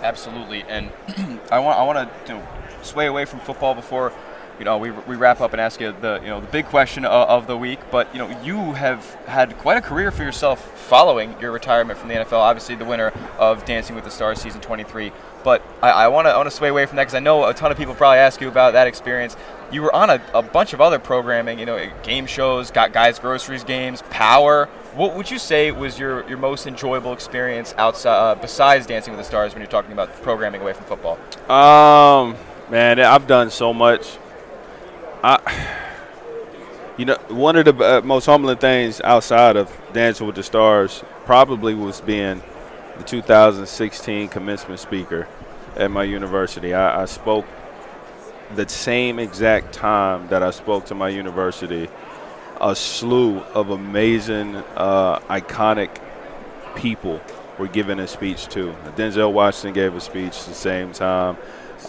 Absolutely, and [CLEARS THROAT] I want I want to you know, sway away from football before you know we, we wrap up and ask you the you know the big question of, of the week. But you know you have had quite a career for yourself following your retirement from the NFL. Obviously, the winner of Dancing with the Stars season 23. But I want to I want to sway away from that because I know a ton of people probably ask you about that experience. You were on a, a bunch of other programming, you know, game shows, got guys groceries games, Power. What would you say was your, your most enjoyable experience outside uh, besides Dancing with the Stars when you're talking about programming away from football? Um, man, I've done so much. I, you know, one of the uh, most humbling things outside of Dancing with the Stars probably was being the 2016 commencement speaker at my university. I, I spoke the same exact time that I spoke to my university. A slew of amazing, uh, iconic people were giving a speech too. Denzel Washington gave a speech the same time.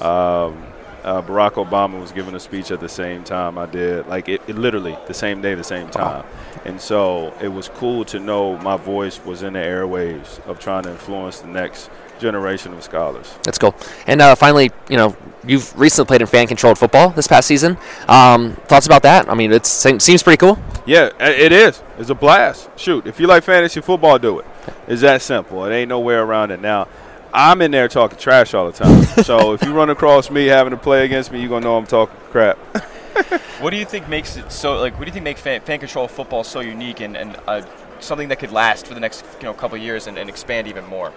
Um, uh, Barack Obama was giving a speech at the same time I did. Like it, it, literally the same day, the same time. And so it was cool to know my voice was in the airwaves of trying to influence the next generation of scholars. That's cool. And uh, finally, you know, you've recently played in fan-controlled football this past season. Um, thoughts about that? I mean, it seems pretty cool. Yeah, it is. It's a blast. Shoot, if you like fantasy football, do it. It's that simple. It ain't no way around it. Now, I'm in there talking trash all the time. so [LAUGHS] if you run across me having to play against me, you're gonna know I'm talking crap. [LAUGHS] what do you think makes it so? Like, what do you think makes fan, fan control football so unique and, and uh, something that could last for the next you know couple years and, and expand even more?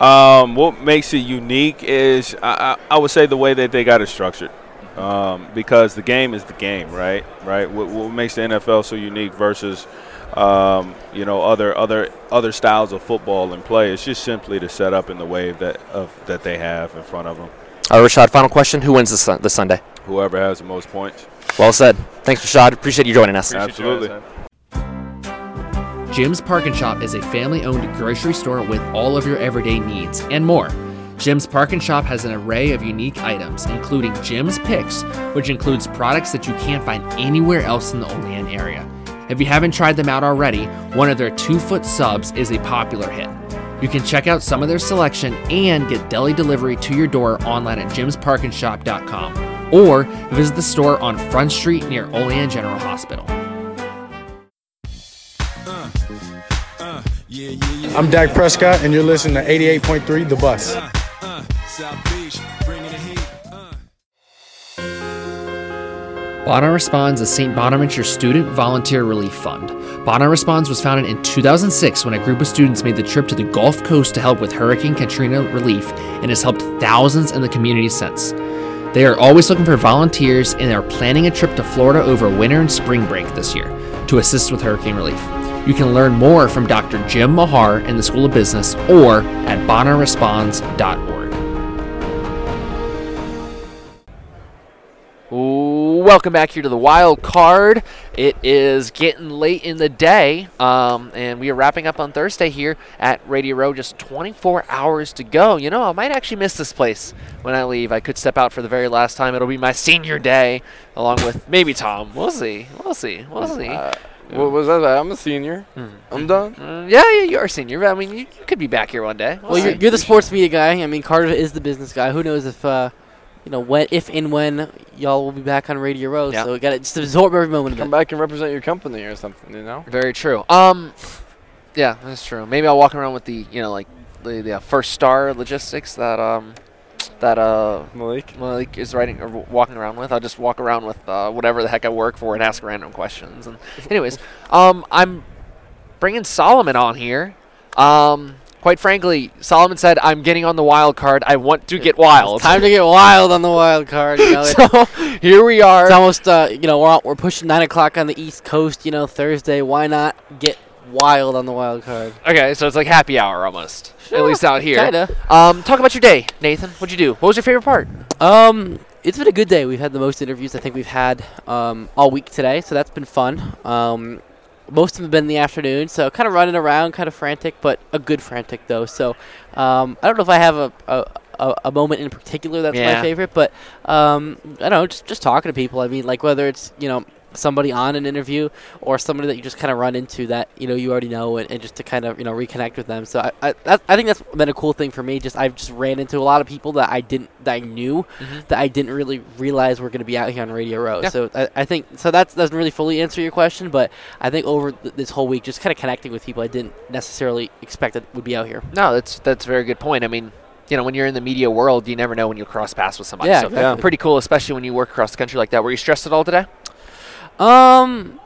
Um, what makes it unique is I, I, I, would say the way that they got it structured. Um, because the game is the game, right? Right. What, what makes the NFL so unique versus um, you know other other other styles of football and play. It's just simply the setup and the wave that of that they have in front of them. All right, Rashad. Final question: Who wins this sun- this Sunday? Whoever has the most points. Well said. Thanks, Rashad. Appreciate you joining us. Appreciate Absolutely. Jim's Park and Shop is a family-owned grocery store with all of your everyday needs and more. Jim's Park and Shop has an array of unique items, including Jim's Picks, which includes products that you can't find anywhere else in the Olean area. If you haven't tried them out already, one of their two foot subs is a popular hit. You can check out some of their selection and get deli delivery to your door online at jimsparkandshop.com or visit the store on Front Street near Olean General Hospital. I'm Dak Prescott, and you're listening to 88.3 The Buzz. Bona Responds is St. Bonaventure Student Volunteer Relief Fund. Bona Responds was founded in 2006 when a group of students made the trip to the Gulf Coast to help with Hurricane Katrina relief and has helped thousands in the community since. They are always looking for volunteers and are planning a trip to Florida over winter and spring break this year to assist with hurricane relief. You can learn more from Dr. Jim Mahar in the School of Business or at bonaresponds.org. Welcome back here to the wild card. It is getting late in the day, um, and we are wrapping up on Thursday here at Radio Row. Just 24 hours to go. You know, I might actually miss this place when I leave. I could step out for the very last time. It'll be my senior day, along with maybe Tom. We'll see. We'll see. We'll see. Uh, what was that? I'm a senior. Mm. I'm done. Uh, yeah, yeah, you're a senior. I mean, you, you could be back here one day. We'll, well you're, you're, the sports media guy. I mean, Carter is the business guy. Who knows if uh, you know when, if and when y'all will be back on Radio Row. Yep. So we got to just absorb every moment. Come back and represent your company or something. You know. Very true. Um, yeah, that's true. Maybe I'll walk around with the you know like the, the uh, first star logistics that um that uh Malik Malik is riding or walking around with. I'll just walk around with uh, whatever the heck I work for and ask random questions. And anyways, um, I'm bringing Solomon on here. Um, quite frankly, Solomon said, "I'm getting on the wild card. I want to get wild." Time to get wild on the wild card. You [LAUGHS] know, so here we are. It's almost uh, you know we're all, we're pushing nine o'clock on the East Coast. You know Thursday. Why not get wild on the wild card? Okay, so it's like happy hour almost, at least out here. kinda. Um, talk about your day, Nathan. What'd you do? What was your favorite part? Um, it's been a good day. We've had the most interviews I think we've had um, all week today, so that's been fun. Um, most of them have been in the afternoon, so kind of running around, kind of frantic, but a good frantic though. So um, I don't know if I have a, a, a, a moment in particular that's Yeah. my favorite, but um, I don't know, just just talking to people. I mean, like whether it's you know somebody on an interview or somebody that you just kind of run into that you know you already know and, and just to kind of you know reconnect with them so I, I, that, I think that's been a cool thing for me just I've just ran into a lot of people that I didn't that I knew Mhm. that I didn't really realize were going to be out here on Radio Row Yeah. so I, I think so that doesn't really fully answer your question but I think over th- this whole week just kind of connecting with people I didn't necessarily expect that would be out here No, that's that's a very good point. I mean, you know, when you're in the media world, you never know when you'll cross paths with somebody. Yeah, so exactly. pretty cool, especially when you work across the country like that. Were you stressed at all today? Um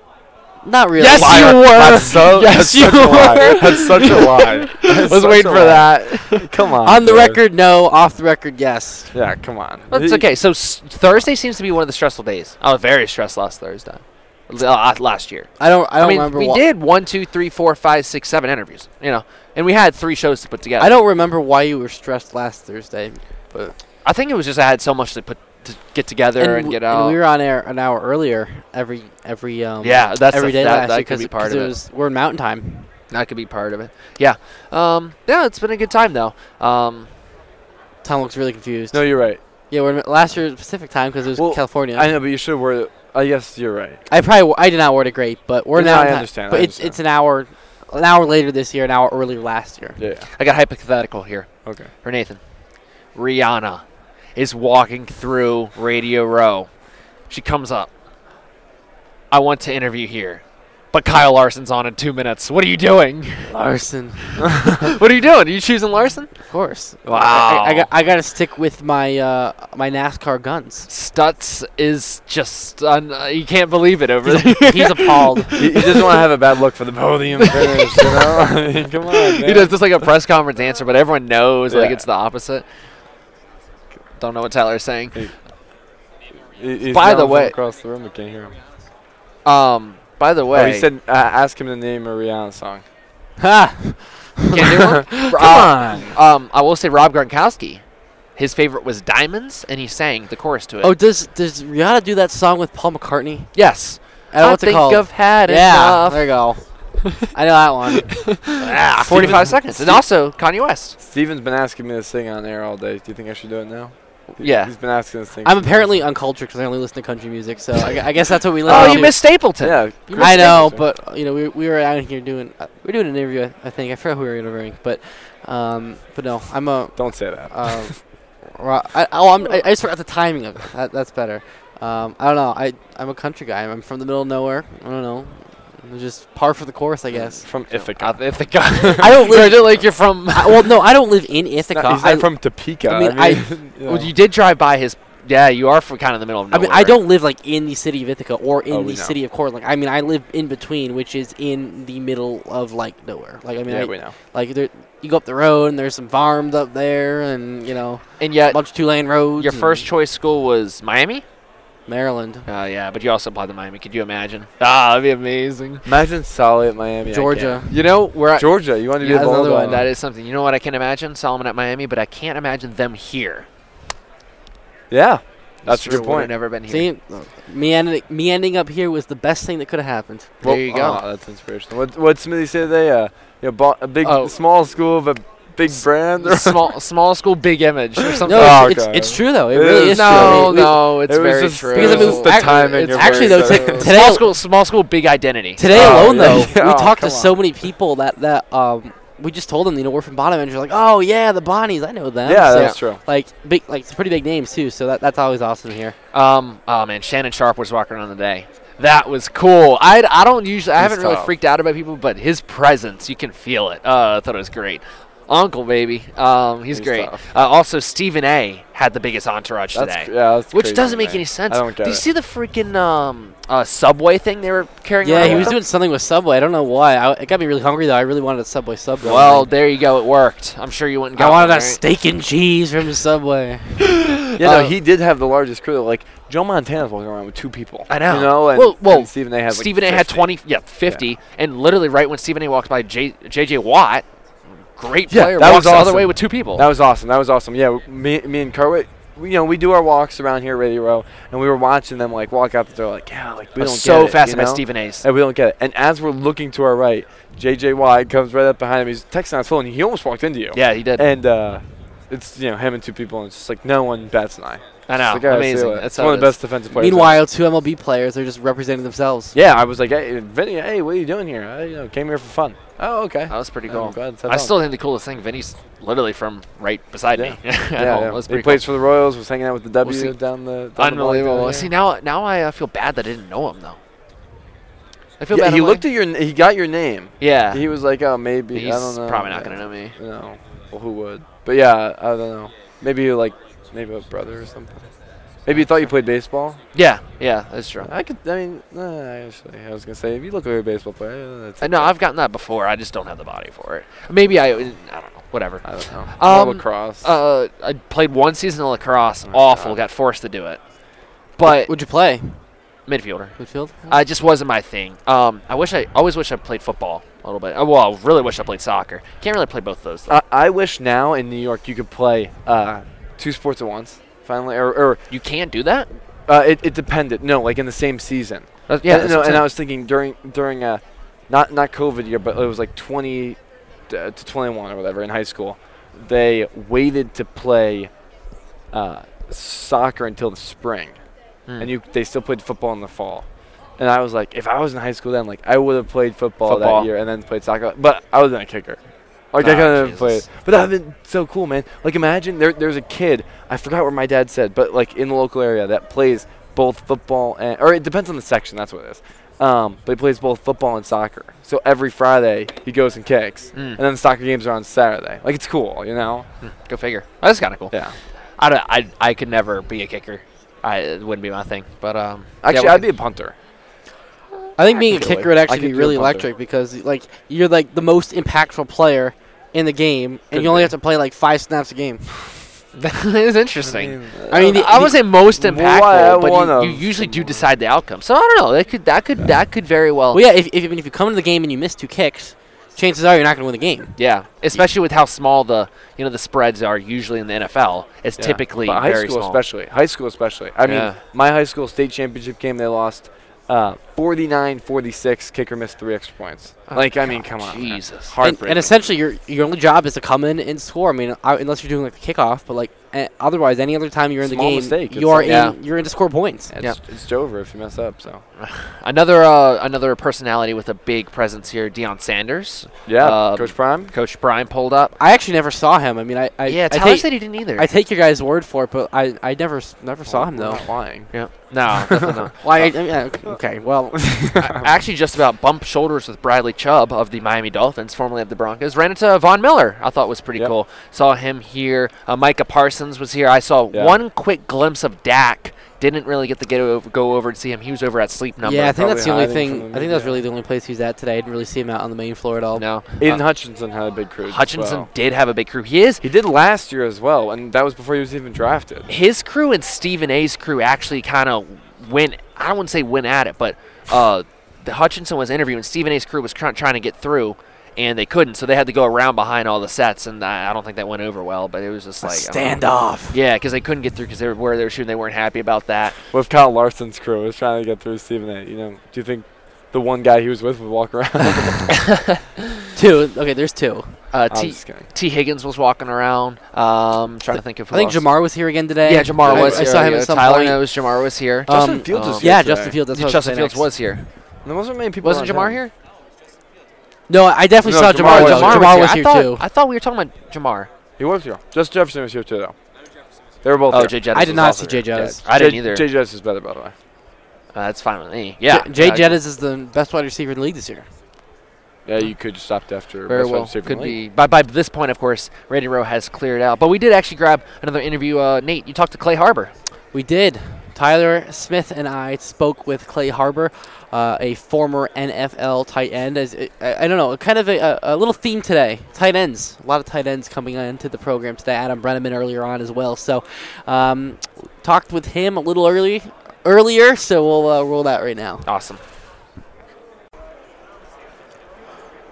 not really Yes, Liar. you were. That's [LAUGHS] so- yes, that's you such a lie. were. That's such a lie. [LAUGHS] That's Was such waiting for lie. that. [LAUGHS] Come on. on the dude. record no off the record yes Yeah, come on. Well, it's okay. So s- Thursday seems to be one of the stressful days. I was very stressed last Thursday, uh, last year. I don't I don't mean, remember we wha- did one, two, three, four, five, six, seven interviews. You know, and we had three shows to put together. I don't remember why you were stressed last Thursday but I think it was just I had so much to put to get together and, w- get out. And we were on air an hour earlier every every um Yeah, that's every the- day that- last that year could be 'cause- part 'cause of it it. was we're in mountain time. that could be part of it. Yeah. Um, yeah, it's been a good time though. Um, Tom looks really confused. No, you're right. Yeah, we're in last year Pacific time because it was Well, California. I know, but you should wear. I guess you're right. I probably w- I did not word it great, but we're No, now. I in ti- understand, But I it's it's an hour, an hour later this year, an hour earlier last year. Yeah. I got hypothetical here. Okay. For Nathan, Rihanna is walking through Radio Row. She comes up. I want to interview here, but Kyle Larson's on in two minutes. What are you doing? Larson. [LAUGHS] what are you doing? Are you choosing Larson? Of course. Wow. I, I, got I got to stick with my uh, my NASCAR guns. Stutz is just un- uh, you can't believe it over there. [LAUGHS] He's appalled. [LAUGHS] He, he doesn't want to have a bad look for the podium finish, you know? I mean, come on, man. He does just like a press conference answer, but everyone knows like it's the opposite. Don't know what Tyler's saying. He- he's By the way, across the room, we can't hear him. um, by the way, Oh, he said, uh, ask him to name a Rihanna song. Ha! Can't do one? [LAUGHS] Come Uh, Um, I will say Rob Gronkowski. His favorite was Diamonds, and he sang the chorus to it. Oh, does does Rihanna do that song with Paul McCartney? yes. I know I think called. I've had yeah, enough. there you go. [LAUGHS] I know that one. Ah, 45 seconds. And also Kanye West. Steven's been asking me to sing on air all day. Do you think I should do it now? He- Yeah. He's been asking us to sing. I'm apparently uncultured because I only listen to country music, so I, gu- I guess that's what we learned. Oh, listen you to. missed Stapleton. Yeah. You I know, Stapleton. but uh, you know, we, we were out here doing uh, we are doing an interview. I- I think I forgot who we were interviewing, but um, but no, I'm a Don't say that. ro- I, oh, I'm, I, I just forgot the timing of it. That, that's better. Um, I don't know. I I'm a country guy. I'm from the middle of nowhere. I don't know. I'm just par for the course, I guess. from Ithaca. Uh, Ithaca. [LAUGHS] I don't live. Or [LAUGHS] like you're from. I, well, no, I don't live in Ithaca. Not- he's I, not from Topeka. I mean, I- you [LAUGHS] know. Well, you did drive by his. Yeah, you are from kind of the middle of nowhere. I mean, I don't live like in the city of Ithaca or in Oh, the know. city of Cortland. I mean, I live in between, which is in the middle of like nowhere. Like I mean, yeah, I, we know. like there, you go up the road and there's some farms up there, and you know, And a bunch of two lane roads. your first choice school was Miami. Maryland, Uh, yeah, but you also applied to Miami. Could you imagine? Ah, that'd be amazing. Imagine Solly at Miami. Georgia. You know, we're can't. Georgia. You want to be Yeah, the that's another one. That is something. You know what I can imagine? Solomon at Miami, but I can't imagine them here. Yeah. That's a good point. Never been here. See, me ending me ending up here was the best thing that could have happened. There you go. Oh, that's inspirational. What what Smithy say today? Uh, you know, bo- a big Oh. small school of a big brand. or- small [LAUGHS] small school, big image, or something. No, Oh, it's, okay. it's, it's true though. It, It really is is true. true. no, We- we- no, it's it very just- true. Because I mean, It's the ac- timing. it's actually, though, t- today- small school, small school, big identity. Today Oh, alone, yeah. though, Yeah, [LAUGHS] we oh, talked to come so on. many people that that um we just told them, you know, we're from Bonham, and you're Like, oh yeah, the Bonnies, I know them. Yeah, So, that's true. Like big, like some pretty big names too. So that that's always awesome here. Um, oh man, Shannon Sharpe was walking around day. That was cool. I, I don't usually I He's haven't really freaked out about people, but his presence you can feel it. Uh, I thought it was great. Uncle baby. Um, he's, He's great. Uh, also, Stephen A. had the biggest entourage That's today. cr- yeah, that's which crazy doesn't make me. any sense. I don't get Do you it. see the freaking um, uh, subway thing they were carrying? Yeah, around he was them? doing something with Subway. I don't know why. I, it got me really hungry though. I really wanted a Subway sub. Well, there you go. It worked. I'm sure you wouldn't. I wanted a steak and cheese from Subway. [LAUGHS] Yeah, Uh, no, he did have the largest crew. Like Joe Montana's walking around with two people. I know. You know, and, well, well, and Stephen A. has like Stephen A. had 20, yeah, 50, and literally right when Stephen A. walked by, J, J.J. Watt, great Yeah, player, that walks was awesome. the other way with two people. That was awesome. That was awesome. Yeah, me, me and Cartwright, we, you know, we do our walks around here, at Radio Row, and we were watching them like walk out the door, like, yeah, like we don't was get so it, fascinated you by know? Stephen A's. And we don't get it. And as we're looking to our right, J.J. Watt comes right up behind him. He's texting on his phone. He almost walked into you. Yeah, he did. And uh, it's you know him and two people, and it's just like no one bats an eye. I know. like, "Alright, see you Amazing. That's It's one of the best defensive players. ever. Meanwhile, two MLB players are just representing themselves. Yeah, I was like, hey, Vinny, hey, what are you doing here? I you know, came here for fun. Oh, okay. That was pretty cool. go ahead, sit I still think the coolest thing, Vinny's literally from right beside Yeah. me. yeah, [LAUGHS] yeah. He pretty plays for the Royals. Was hanging out with the W see. down the down Unbelievable. The See now, now I uh, feel bad that I didn't know him though. I feel yeah, bad. he looked like- at your. n- He got your name. Yeah. He was like, oh, maybe. He's I don't know. probably not gonna know me. No. Well, who would? But yeah, I don't know. Maybe like, maybe a brother or something. Maybe you thought you played baseball. Yeah, yeah, that's true. I could. I mean, nah, actually, I was gonna say if you look like a baseball player, yeah, that's I know I've gotten that before. I just don't have the body for it. Maybe I. I don't know. Whatever. I don't know. Um, lacrosse. Uh, I played one season of lacrosse. awful. Got forced to do it. But Would you play? midfielder. Midfield? I just wasn't my thing. Um, I wish I always wish I played football a little bit. Uh, well, I really wish I played soccer. Can't really play both those. Though. I, I wish now in New York you could play uh, two sports at once. Finally, or, or you can't do that. Uh, it, it depended. No, like in the same season. Uh, yeah, And, that's no, and I was thinking during during uh, not not COVID year, but it was like 20 to to 21 or whatever in high school. They waited to play uh, soccer until the spring, Hmm. and you they still played football in the fall. And I was like, if I was in high school then, like I would have played football, Football. that year and then played soccer. But I was not a kicker. Like I Ah, couldn't have played. Jesus. But that would have been so cool, man. Like imagine there there's a kid, I forgot what my dad said, but like in the local area that plays both football and or it depends on the section, that's what it is. Um, but he plays both football and soccer. So every Friday he goes and kicks. Mm. And then the soccer games are on Saturday. Like it's cool, you know? Go figure. That's kind of cool. Yeah. I, don't, I I could never be a kicker. I it wouldn't be my thing. But um, Actually yeah, I'd be a punter. I think being a kicker would actually be really electric because like you're like the most impactful player in the game, and you only have to play like five snaps a game. [LAUGHS] that is interesting. I mean, the- I would say most Well, impactful, but you, you usually do decide the outcome. So I don't know. That could that could that could very well. Well, yeah. If, if I mean, if you come into the game and you miss two kicks, chances are you're not going to win the game. Yeah, especially with how small the you know the spreads are usually in the NFL. It's Yeah. typically But high very school small. especially. High school especially. I Yeah. mean, my high school state championship game they lost uh, 49-46. Kicker missed three extra points. Oh, like I mean, come on. Jesus. And, and essentially, your your only job is to come in and score. I mean, I, unless you're doing like the kickoff, but like eh, otherwise, any other time you're in the game, mistake, you it's are like- in. Yeah. You're in to score points. it's, Yeah. it's over if you mess up. So [SIGHS] Another uh, another personality with a big presence here, Deion Sanders. yeah, Um, Coach Prime. Coach Brian pulled up. I actually never saw him. I mean, I, I yeah, I Tyler take, said he didn't either. I take your guys' word for it, but I, I never s- never saw him though. not lying. yeah, no, definitely not. [LAUGHS] Why? I, I mean, yeah, okay, well, [LAUGHS] I actually just about bumped shoulders with Bradley Chubb of the Miami Dolphins, formerly of the Broncos. Ran into Von Miller. I thought was pretty Yep. cool. Saw him here. Uh, Micah Parsons was here. I saw Yeah. one quick glimpse of Dak. Didn't really get to get over, go over and see him. He was over at Sleep Number. yeah, I think probably that's the only thing. the I think that's media. really the only place he's at today. I didn't really see him out on the main floor at all. no. Aidan Uh, Hutchinson had a big crew. Hutchinson well. did have a big crew. He is He did last year as well, and that was before he was even drafted. his crew and Stephen A's crew actually kind of went. I don't want to say went at it, but uh, the Hutchinson was interviewing. Stephen A's crew was try- trying to get through, and they couldn't, so they had to go around behind all the sets, and I, I don't think that went over well. But it was just like I don't. Standoff. Yeah, because they couldn't get through because they were where they were shooting. They weren't happy about that. What if Kyle Larson's crew was trying to get through Stephen A? You know, do you think the one guy he was with would walk around? [LAUGHS] Two. Okay, there's two. Uh, T. Tee Higgins was walking around. Um, trying to think of. Who I think else. Jamar was here again today. Yeah, Jamar I- was I here. saw him yeah, at some Tyler point. knows Jamar was here. Justin Um, Fields was um, here Yeah, today. Justin Fields. That's what was Justin Fields next. was here. There wasn't many people. Wasn't Jamar him. here? No, I definitely No, saw Jamar Jamar. was though. here. Jamar here. was I thought, too. I thought we were talking about Jamar. He was here. Just Jefferson was here too, though. They were both Oh, here. Jay Jettis I did not see Jay here. Jettis. I didn't either. Jay Jettis is better, by the way. Uh, that's fine with me. Yeah. J- Jay uh, Jettis is the best wide receiver in the league this year. Yeah, you could just opt after. Very West well. Virginia Could Late. be. By, by this point, of course, Radio Row has cleared out. But we did actually grab another interview. Uh, Nate, you talked to Clay Harbor. We did. Tyler Smith and I spoke with Clay Harbor, uh, a former NFL tight end. As I, I don't know, kind of a, a, a little theme today. Tight ends. A lot of tight ends coming into the program today. Adam Breneman earlier on as well. So, um, talked with him a little early, earlier. So we'll uh, roll that right now. Awesome.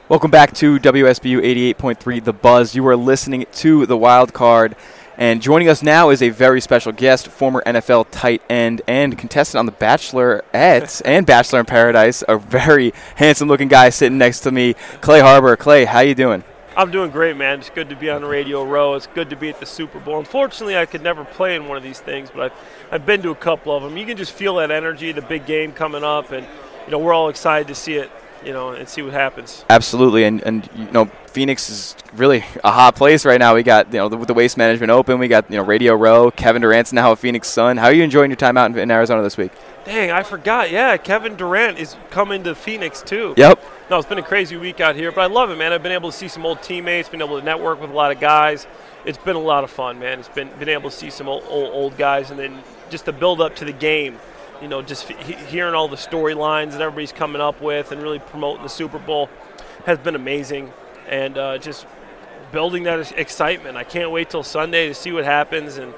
Welcome back to WSBU 88.3 The Buzz. You are listening to The Wild Card. And joining us now is a very special guest, former NFL tight end and contestant on The Bachelorette [LAUGHS] and Bachelor in Paradise. A very handsome looking guy sitting next to me, Clay Harbor. Clay, how you doing? I'm doing great, man. It's good to be on Radio Row. It's good to be at the Super Bowl. Unfortunately, I could never play in one of these things, but I've, I've been to a couple of them. You can just feel that energy, the big game coming up, and you know we're all excited to see it, you know, and see what happens. Absolutely, and and you know Phoenix is really a hot place right now. We got you know the, the Waste Management Open. We got you know Radio Row. Kevin Durant's now a Phoenix Sun. How are you enjoying your time out in, in Arizona this week? Dang, I forgot. Yeah, Kevin Durant is coming to Phoenix too. Yep. No, it's been a crazy week out here, but I love it, man. I've been able to see some old teammates, been able to network with a lot of guys. It's been a lot of fun, man. It's been been able to see some old old, old guys, and then just the build up to the game. You know, just he- hearing all the storylines that everybody's coming up with, and really promoting the Super Bowl has been amazing, and uh, just building that excitement. I can't wait till Sunday to see what happens, and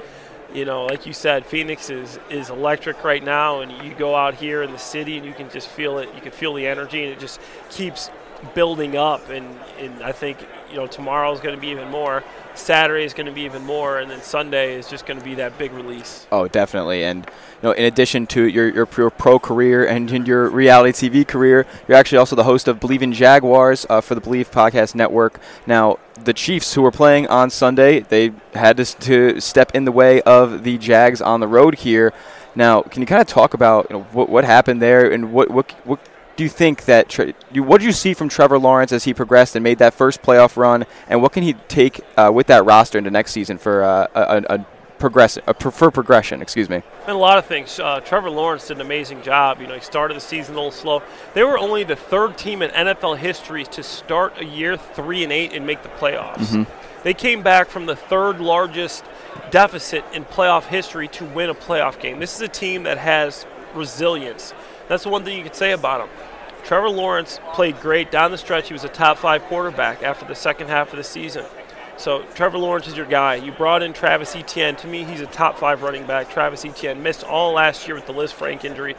you know, like you said, Phoenix is is electric right now, and you go out here in the city and you can just feel it. You can feel the energy, and it just keeps building up. And, and I think you know tomorrow is going to be even more. Saturday is going to be even more, and then Sunday is just going to be that big release. Oh, definitely. And you know, in addition to your your pro, career and your reality TV career, you're actually also the host of Believe in Jaguars uh, for the Believe Podcast Network. Now, the Chiefs, who were playing on Sunday, they had to, to step in the way of the Jags on the road here. Now, can you kind of talk about you know, what what happened there and what what what do you think that what did you see from Trevor Lawrence as he progressed and made that first playoff run, and what can he take uh, with that roster into next season for uh, a, a, progress a for progression? Excuse me. And a lot of things. Uh, Trevor Lawrence did an amazing job. You know, he started the season a little slow. They were only the third team in NFL history to start a year three and eight and make the playoffs. Mhm. They came back from the third largest deficit in playoff history to win a playoff game. This is a team that has resilience. That's the one thing you could say about him. Trevor Lawrence played great down the stretch. He was a top five quarterback after the second half of the season. So Trevor Lawrence is your guy. You brought in Travis Etienne. To me, he's a top five running back. Travis Etienne missed all last year with the Lisfranc injury.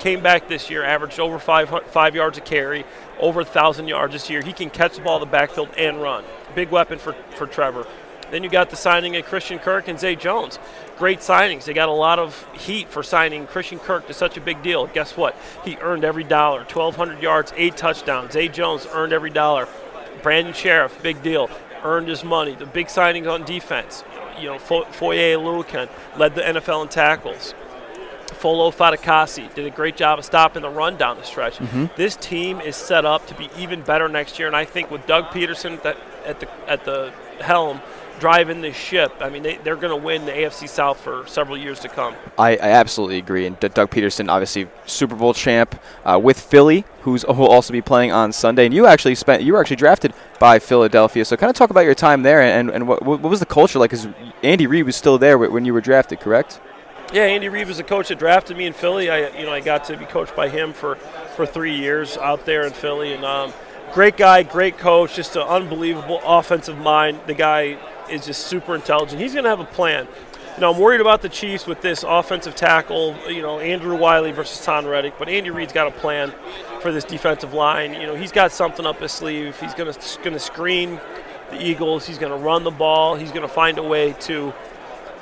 Came back this year, averaged over five five yards a carry, over a thousand yards this year. He can catch the ball in the backfield and run. Big weapon for, for Trevor. Then you got the signing of Christian Kirk and Zay Jones. Great signings. They got a lot of heat for signing Christian Kirk to such a big deal. Guess what? He earned every dollar. 1,200 yards, eight touchdowns. Zay Jones earned every dollar. Brandon Scherff, big deal. Earned his money. The big signings on defense. You know, Fo- Foye Oluokun led the NFL in tackles. Folo Fatukasi did a great job of stopping the run down the stretch. Mhm. This team is set up to be even better next year, and I think with Doug Pederson at the at the, at the helm, driving this ship, I mean they, they're going to win the AFC South for several years to come. I, I absolutely agree. And D- Doug Pederson, obviously Super Bowl champ uh, with Philly, who's who [LAUGHS] will also be playing on Sunday. And you actually spent you were actually drafted by Philadelphia. So kind of talk about your time there and, and what, what was the culture like? Because Andy Reid was still there when you were drafted, correct? Yeah, Andy Reid was the coach that drafted me in Philly. I, you know, I got to be coached by him for, for three years out there in Philly, and um, great guy, great coach, just an unbelievable offensive mind. The guy is just super intelligent. He's going to have a plan. You know, I'm worried about the Chiefs with this offensive tackle. You know, Andrew Wylie versus Tom Reddick, but Andy Reid's got a plan for this defensive line. You know, he's got something up his sleeve. He's going to going to screen the Eagles. He's going to run the ball. He's going to find a way to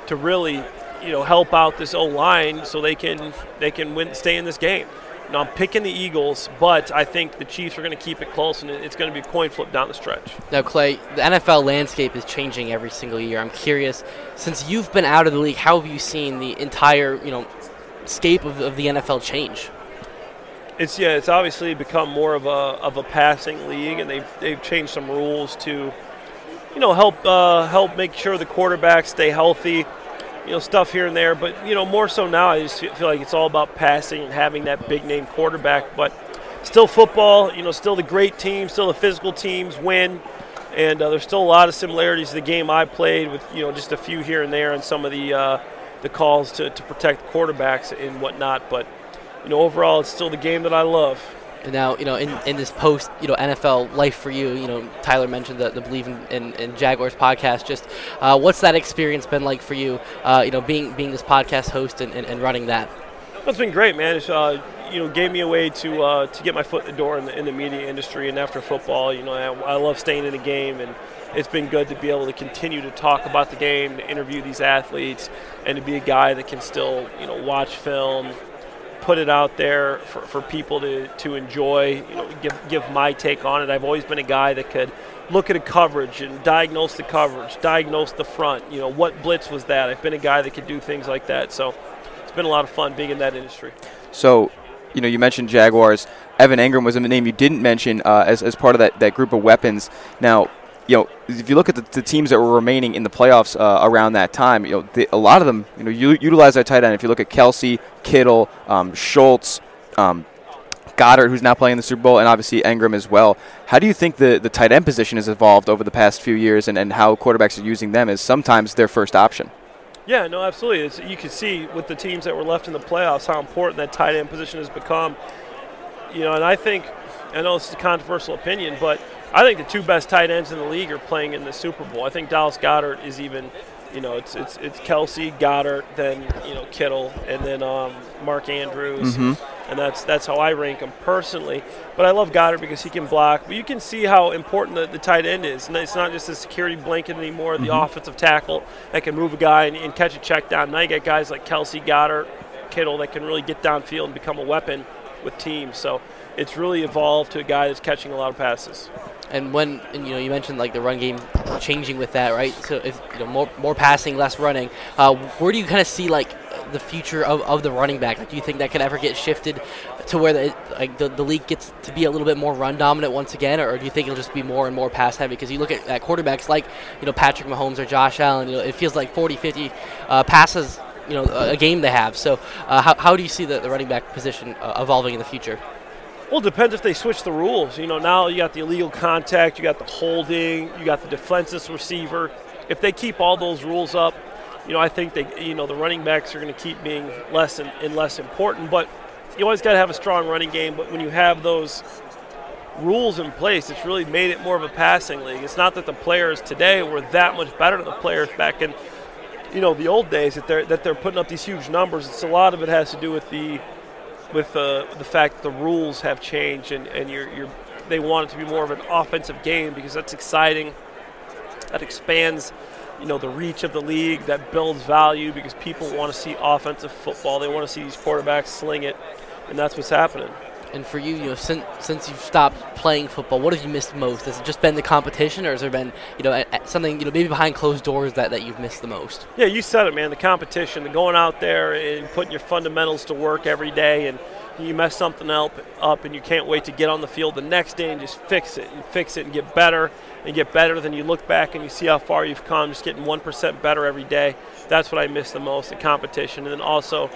to really you know help out this O line so they can they can win stay in this game. Now I'm picking the Eagles, but I think the Chiefs are going to keep it close, and it's going to be a coin flip down the stretch. Now, Clay, the NFL landscape is changing every single year. I'm curious, since you've been out of the league, how have you seen the entire, you know, scape of, of the NFL change? It's yeah, it's obviously become more of a of a passing league, and they've they've changed some rules to, you know, help uh, help make sure the quarterbacks stay healthy, you know, stuff here and there. But you know, more so now, I just feel like it's all about passing and having that big name quarterback. But still football. You know, still the great teams, still the physical teams win, and uh, there's still a lot of similarities to the game I played with you know just a few here and there and some of the uh, the calls to, to protect quarterbacks and whatnot. But you know, overall, it's still the game that I love. And now, you know, in, in this post, you know, NFL life for you, you know, Tyler mentioned the, the Believe in, in, in Jaguars podcast. Just uh, what's that experience been like for you, uh, you know, being being this podcast host and, and, and running that? It's been great, man. It's, uh, you know, gave me a way to uh, to get my foot in the door in the, in the media industry. And after football, you know, I, I love staying in the game, and it's been good to be able to continue to talk about the game, to interview these athletes, and to be a guy that can still, you know, watch film, put it out there for, for people to, to enjoy, you know, give, give my take on it. I've always been a guy that could look at a coverage and diagnose the coverage, diagnose the front, you know, what blitz was that? I've been a guy that could do things like that. So it's been a lot of fun being in that industry. So, you know, you mentioned Jaguars. Evan Engram was a name you didn't mention uh, as, as part of that, that group of weapons. Now, you know, if you look at the, the teams that were remaining in the playoffs uh, around that time, you know, the, a lot of them, you know, u- utilize their tight end. If you look at Kelce, Kittle, um, Schultz, um, Goedert, who's now playing in the Super Bowl, and obviously Engram as well. How do you think the, the tight end position has evolved over the past few years and, and how quarterbacks are using them as sometimes their first option? Yeah, no, absolutely. It's, you can see with the teams that were left in the playoffs how important that tight end position has become. You know, and I think, I know this is a controversial opinion, but I think the two best tight ends in the league are playing in the Super Bowl. I think Dallas Goedert is even, you know, it's it's it's Kelce, Goedert, then you know Kittle, and then um, Mark Andrews, Mhm. and that's that's how I rank him personally. But I love Goedert because he can block. But you can see how important the, the tight end is. And it's not just a security blanket anymore. The Mhm. offensive tackle that can move a guy and, and catch a check down. Now you get guys like Kelce, Goedert, Kittle that can really get downfield and become a weapon with teams. So it's really evolved to a guy that's catching a lot of passes. And when and, you know you mentioned like the run game changing with that, right? So if you know more more passing, less running, uh, where do you kind of see like the future of, of the running back? Like, do you think that could ever get shifted to where the like the, the league gets to be a little bit more run dominant once again, or do you think it'll just be more and more pass heavy? Because you look at, at quarterbacks like you know Patrick Mahomes or Josh Allen, you know it feels like 40, 50 uh, passes you know a a game they have. So uh, how, how do you see the, the running back position uh, evolving in the future? Well, it depends if they switch the rules. You know, now you got the illegal contact, you got the holding, you got the defenseless receiver. If they keep all those rules up, you know, I think they, you know, the running backs are going to keep being less and, and less important. But you always got to have a strong running game. But when you have those rules in place, it's really made it more of a passing league. It's not that the players today were that much better than the players back in, you know, the old days that they're that they're putting up these huge numbers. It's a lot of it has to do with the with uh, the fact the rules have changed and, and you're, you're they want it to be more of an offensive game because that's exciting. That expands, you know, the reach of the league. That builds value because people want to see offensive football. They want to see these quarterbacks sling it, and that's what's happening. And for you, you know, since since you've stopped playing football, what have you missed most? Has it just been the competition, or has there been, you know, a, a- something, you know, maybe behind closed doors that, that you've missed the most? Yeah, you said it, man. The competition, the going out there and putting your fundamentals to work every day, and you mess something up, up, and you can't wait to get on the field the next day and just fix it and fix it and get better and get better. Then you look back and you see how far you've come, just getting one percent better every day. That's what I miss the most: the competition, and then also.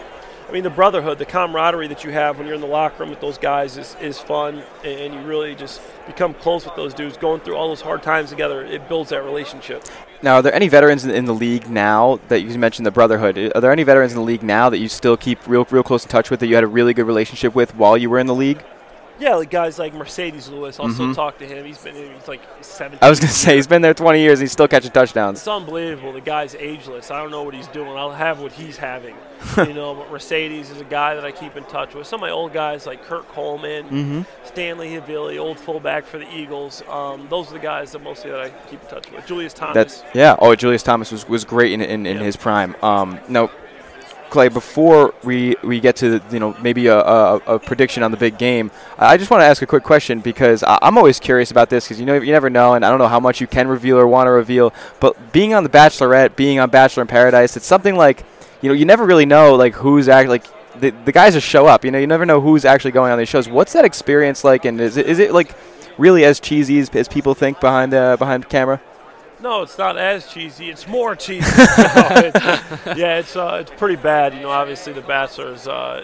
I mean, the brotherhood, the camaraderie that you have when you're in the locker room with those guys is, is fun, and you really just become close with those dudes. Going through all those hard times together, it builds that relationship. Now, are there any veterans in, the league now that you mentioned the brotherhood? Are there any veterans in the league now that you still keep real, real close in touch with that you had a really good relationship with while you were in the league? Yeah, like guys like Marcedes Lewis. I Also Mhm. talked to him. He's been he's like 17. I was going to say he's been there 20 years and he's still catching touchdowns. It's unbelievable. The guy's ageless. I don't know what he's doing. I'll have what he's having. [LAUGHS] you know, but Marcedes is a guy that I keep in touch with. Some of my old guys like Kurt Coleman, Mhm. Stanley Havili, old fullback for the Eagles. Um, those are the guys that mostly that I keep in touch with. Julius Thomas. That's yeah. Oh, Julius Thomas was, was great in in, in his prime. Um, now, Clay, before we, we get to you know maybe a, a, a prediction on the big game, I just want to ask a quick question because I, I'm always curious about this because you know you never know, and I don't know how much you can reveal or want to reveal. But being on The Bachelorette, being on Bachelor in Paradise, it's something like you know you never really know like who's act like. The, the guys just show up, you know. You never know who's actually going on these shows. What's that experience like, and is it, is it like really as cheesy as, as people think behind the behind the camera? No, it's not as cheesy. It's more cheesy. [LAUGHS] No, it's- yeah, it's uh, it's pretty bad. You know, obviously the Bachelor is, uh,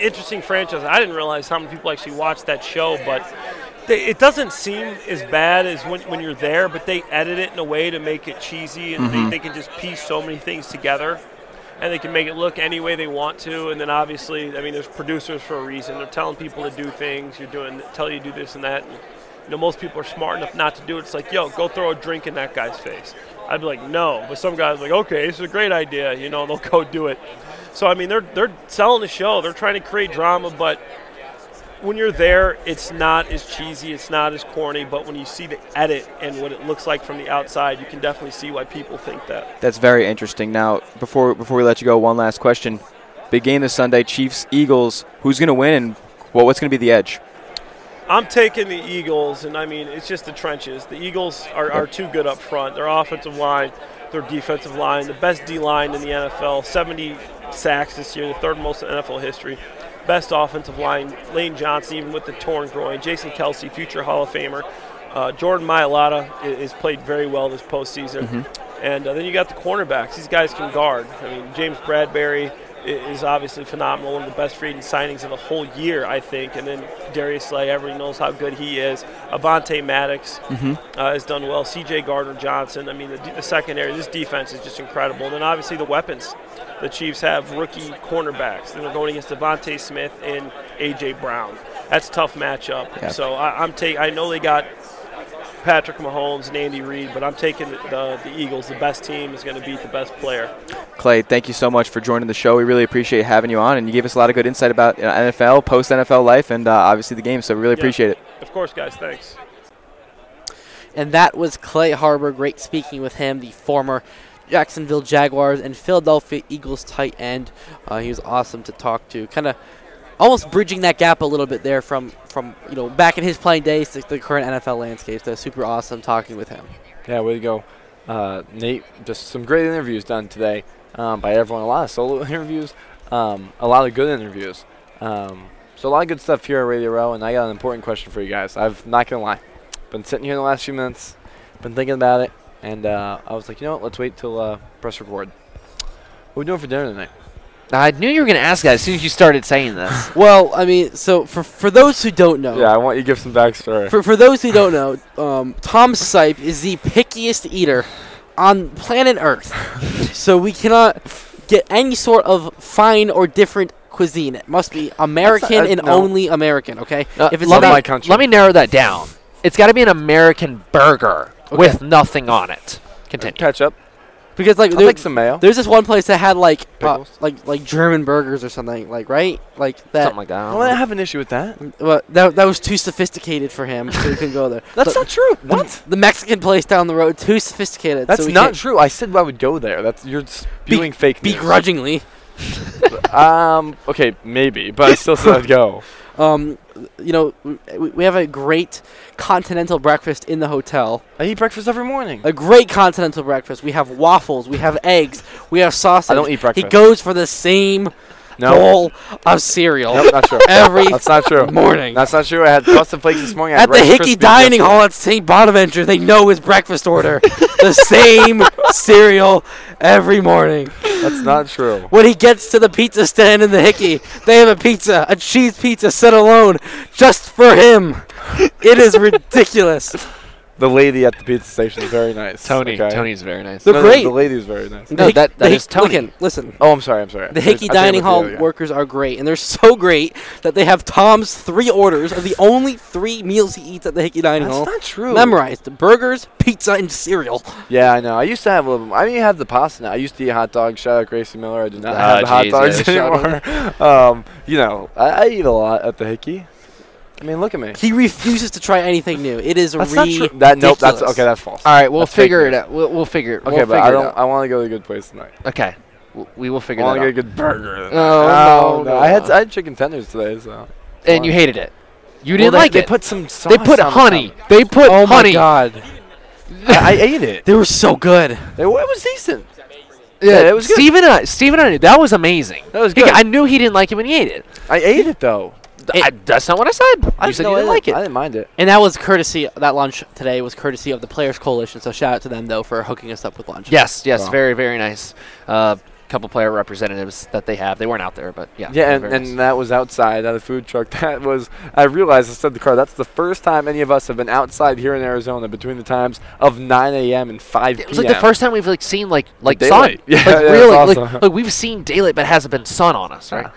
interesting franchise. I didn't realize how many people actually watched that show, but they, it doesn't seem as bad as when, when you're there, but they edit it in a way to make it cheesy, and Mhm. they, they can just piece so many things together. And they can make it look any way they want to, and then obviously, I mean, there's producers for a reason. They're telling people to do things. You're doing, tell you to do this and that. And, you know, most people are smart enough not to do it. It's like, yo, go throw a drink in that guy's face. I'd be like, no, but some guys like, okay, this is a great idea. You know, [LAUGHS] they'll go do it. So I mean, they're they're selling the show. They're trying to create drama, but when you're there, it's not as cheesy, it's not as corny. But when you see the edit and what it looks like from the outside, you can definitely see why people think that. That's very interesting. Now, before before we let you go, one last question. Big game this Sunday, Chiefs Eagles. Who's going to win, and well, what's going to be the edge? I'm taking the Eagles, and I mean, it's just the trenches. The Eagles are, are too good up front. Their offensive line, their defensive line, the best D line in the NFL, 70 sacks this year, the third most in NFL history. Best offensive line, Lane Johnson, even with the torn groin. Jason Kelce, future Hall of Famer. Uh, Jordan Mailata is played very well this postseason. Mhm. And uh, then you got the cornerbacks. These guys can guard. I mean, James Bradberry is obviously phenomenal, one of the best free agent signings of the whole year, I think. And then Darius Slay, everybody knows how good he is. Avonte Maddox Mhm. uh, has done well. C.J. Gardner Johnson. I mean, the, the secondary, this defense is just incredible. And then obviously the weapons. The Chiefs have rookie cornerbacks. Then they're going against DeVonta Smith and A.J. Brown. That's a tough matchup. Yeah. So I, I'm taking. I know they got Patrick Mahomes and Andy Reid, but I'm taking the, the Eagles. The best team is going to beat the best player. Clay, thank you so much for joining the show. We really appreciate having you on, and you gave us a lot of good insight about NFL, post NFL life, and uh, obviously the game. So we really Yeah. appreciate it. Of course, guys. Thanks. And that was Clay Harbor. Great speaking with him, the former Jacksonville Jaguars and Philadelphia Eagles tight end. Uh, he was awesome to talk to. Kind of almost bridging that gap a little bit there from, from you know back in his playing days to the current NFL landscape. So super awesome talking with him. Yeah, way to go. Uh, Nate, just some great interviews done today um, by everyone. A lot of solo [LAUGHS] interviews, um, a lot of good interviews. Um, so a lot of good stuff here at Radio Row, and I got an important question for you guys. I've not gonna lie, been sitting here the last few minutes, been thinking about it, and uh, I was like, you know what? Let's wait till uh, press record. What are we doing for dinner tonight? I knew you were going to ask that as soon as you started saying this. [LAUGHS] Well, I mean, so for for those who don't know, Yeah, I want you to give some backstory. For, for those who don't know, um, Tom Sipe is the pickiest eater on planet Earth. [LAUGHS] so we cannot get any sort of fine or different cuisine. It must be American uh, and no. only American, okay? Uh, if it's let, not, country, let me narrow that down. It's got to be an American burger with nothing on it. Continue. Ketchup. Because like there- take some mayo. There's this one place that had like uh, Pickles? like like German burgers or something, like right, like that. Something like that. Well, I have an issue with that. Well, that, that was too sophisticated for him, so he couldn't go there. [LAUGHS] That's So not true. What? The Mexican place down the road, too sophisticated. That's so we not can't- true. I said I would go there. That's you're spewing fake news. Begrudgingly. [LAUGHS] um. Okay, maybe, but I still said I'd go. [LAUGHS] Um, you know, we, we have a great continental breakfast in the hotel. I eat breakfast every morning. A great continental breakfast. We have waffles. We have eggs. We have sausage. I don't eat breakfast. He goes for the same No. bowl of cereal. Nope, not true. Every That's not true. morning. That's not true. I had frosted flakes this morning. At the Rice Hickey Dining. Hall at St. Bonaventure, they know his breakfast order. [LAUGHS] the same cereal every morning. That's not true. When he gets to the pizza stand in the Hickey, they have a pizza, a cheese pizza set alone, just for him. It is ridiculous. The lady at the pizza station is very nice. Tony. okay? Tony's very nice. They're No, no, great. The lady is very nice. No, Hick- that- the that Hick- is Tony. Listen, listen. Oh, I'm sorry. I'm sorry. The I Hickey think it Dining was the Hall other guy. workers are great, and they're [LAUGHS] so great that they have Tom's three orders of the only three meals he eats at the Hickey Dining Hall. That's Hall. not true. Memorized: burgers, pizza, and cereal. Yeah, I know. I used to have a little. I mean, you have the pasta now. I used to eat hot dogs. Shout out Gracie Miller. I do not Ah, have the hot Jesus, dogs shout [LAUGHS] anymore. [LAUGHS] um, you know, I, I eat a lot at the Hickey. I mean, look at me. He refuses to try anything new. It is That's not true. That nope. That's okay. That's false. All right, we'll That's fake figure it news. out. We'll, we'll figure it. Okay, we'll but figure I it don't. out. I want to go to a good place tonight. Okay, W- we will figure it out. I want that to out. get a good burger. Oh, oh no, no, I had. I had chicken tenders today, so. and you hated it. You didn't they- like they it. put some sauce They put on honey. top. They put oh, honey Oh honey. my god, [LAUGHS] I, I ate it. they were so good. It, wa- it was decent. Yeah, it was good. Steven and I, Steven and I, that was amazing. That was He- good. I knew he didn't like it when he ate it. I ate it though. I, that's not what I said. I you said you didn't like it. I didn't mind it. And that was courtesy. That lunch today was courtesy of the Players Coalition. So shout out to them though for hooking us up with lunch. Yes, yes, Wow. very, very nice. Uh, couple player representatives that they have. They weren't out there, but yeah. Yeah, they're and, nice. and that was outside at a food truck. [LAUGHS] That was, I realized, I said the car, that's the first time any of us have been outside here in Arizona between the times of 9 a.m. and 5 p.m. It was like the first time we've like seen like like daylight. sun. [LAUGHS] Yeah, like, yeah, it's really, like, awesome. like we've seen daylight, but it hasn't been sun on us, right? Yeah,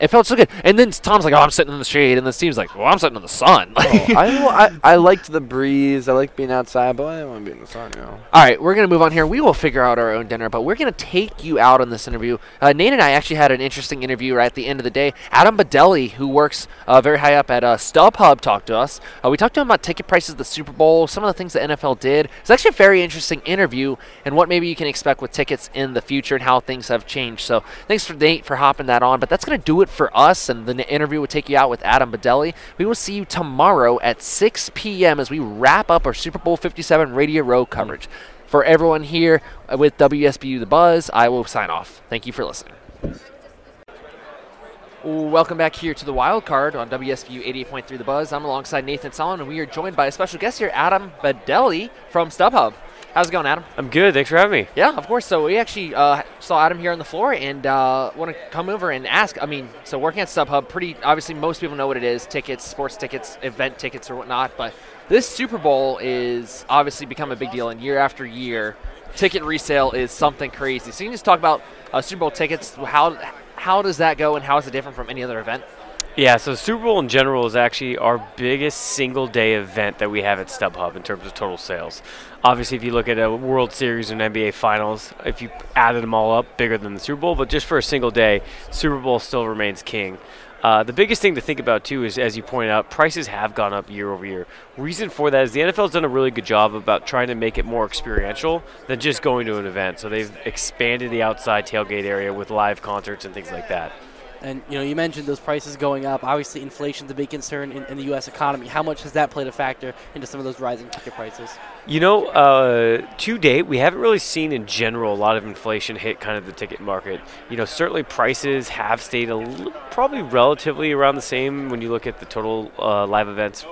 it felt so good. And then Tom's like, "Oh, I'm sitting in the shade," and the team's like, "Well, I'm sitting in the sun." Oh, I, [LAUGHS] I, I liked the breeze. I liked being outside, but I didn't want to be in the sun, you know. All right, we're going to move on here. We will figure out our own dinner, but we're going to take you out on this interview. Uh, Nate and I actually had an interesting interview right at the end of the day. Adam Budelli, who works uh, very high up at uh, StubHub, talked to us. Uh, we talked to him about ticket prices, at the Super Bowl, some of the things the NFL did. It's actually a very interesting interview and what maybe you can expect with tickets in the future and how things have changed. So thanks for Nate for hopping that on. But that's going to do it for us, and the interview will take you out with Adam Budelli. We will see you tomorrow at 6 p.m. as we wrap up our Super Bowl 57 Radio Row coverage. For everyone here uh, with WSBU The Buzz, I will sign off. Thank you for listening. Welcome back here to the Wild Card on WSBU 88.3 The Buzz. I'm alongside Nathan Solomon, and we are joined by a special guest here, Adam Budelli from StubHub. How's it going, Adam? I'm good. Thanks for having me. Yeah, of course. So we actually uh, saw Adam here on the floor and uh, want to come over and ask. I mean, so working at StubHub, pretty obviously most people know what it is: tickets, sports tickets, event tickets, or whatnot. But this Super Bowl is obviously become a big deal, and year after year, ticket resale is something crazy. So you can just talk about uh, Super Bowl tickets. How how does that go, and how is it different from any other event? Yeah, so Super Bowl in general is actually our biggest single day event that we have at StubHub in terms of total sales. Obviously, if you look at a World Series and NBA Finals, if you added them all up, bigger than the Super Bowl, but just for a single day, Super Bowl still remains king. Uh, the biggest thing to think about too is, as you pointed out, prices have gone up year over year. Reason for that is the NFL's done a really good job about trying to make it more experiential than just going to an event. So they've expanded the outside tailgate area with live concerts and things like that. And you know, you mentioned those prices going up. Obviously, inflation's a big concern in, in the U.S. economy. How much has that played a factor into some of those rising ticket prices? You know, uh, to date, we haven't really seen in general a lot of inflation hit kind of the ticket market. You know, certainly prices have stayed a l- probably relatively around the same when you look at the total uh, live events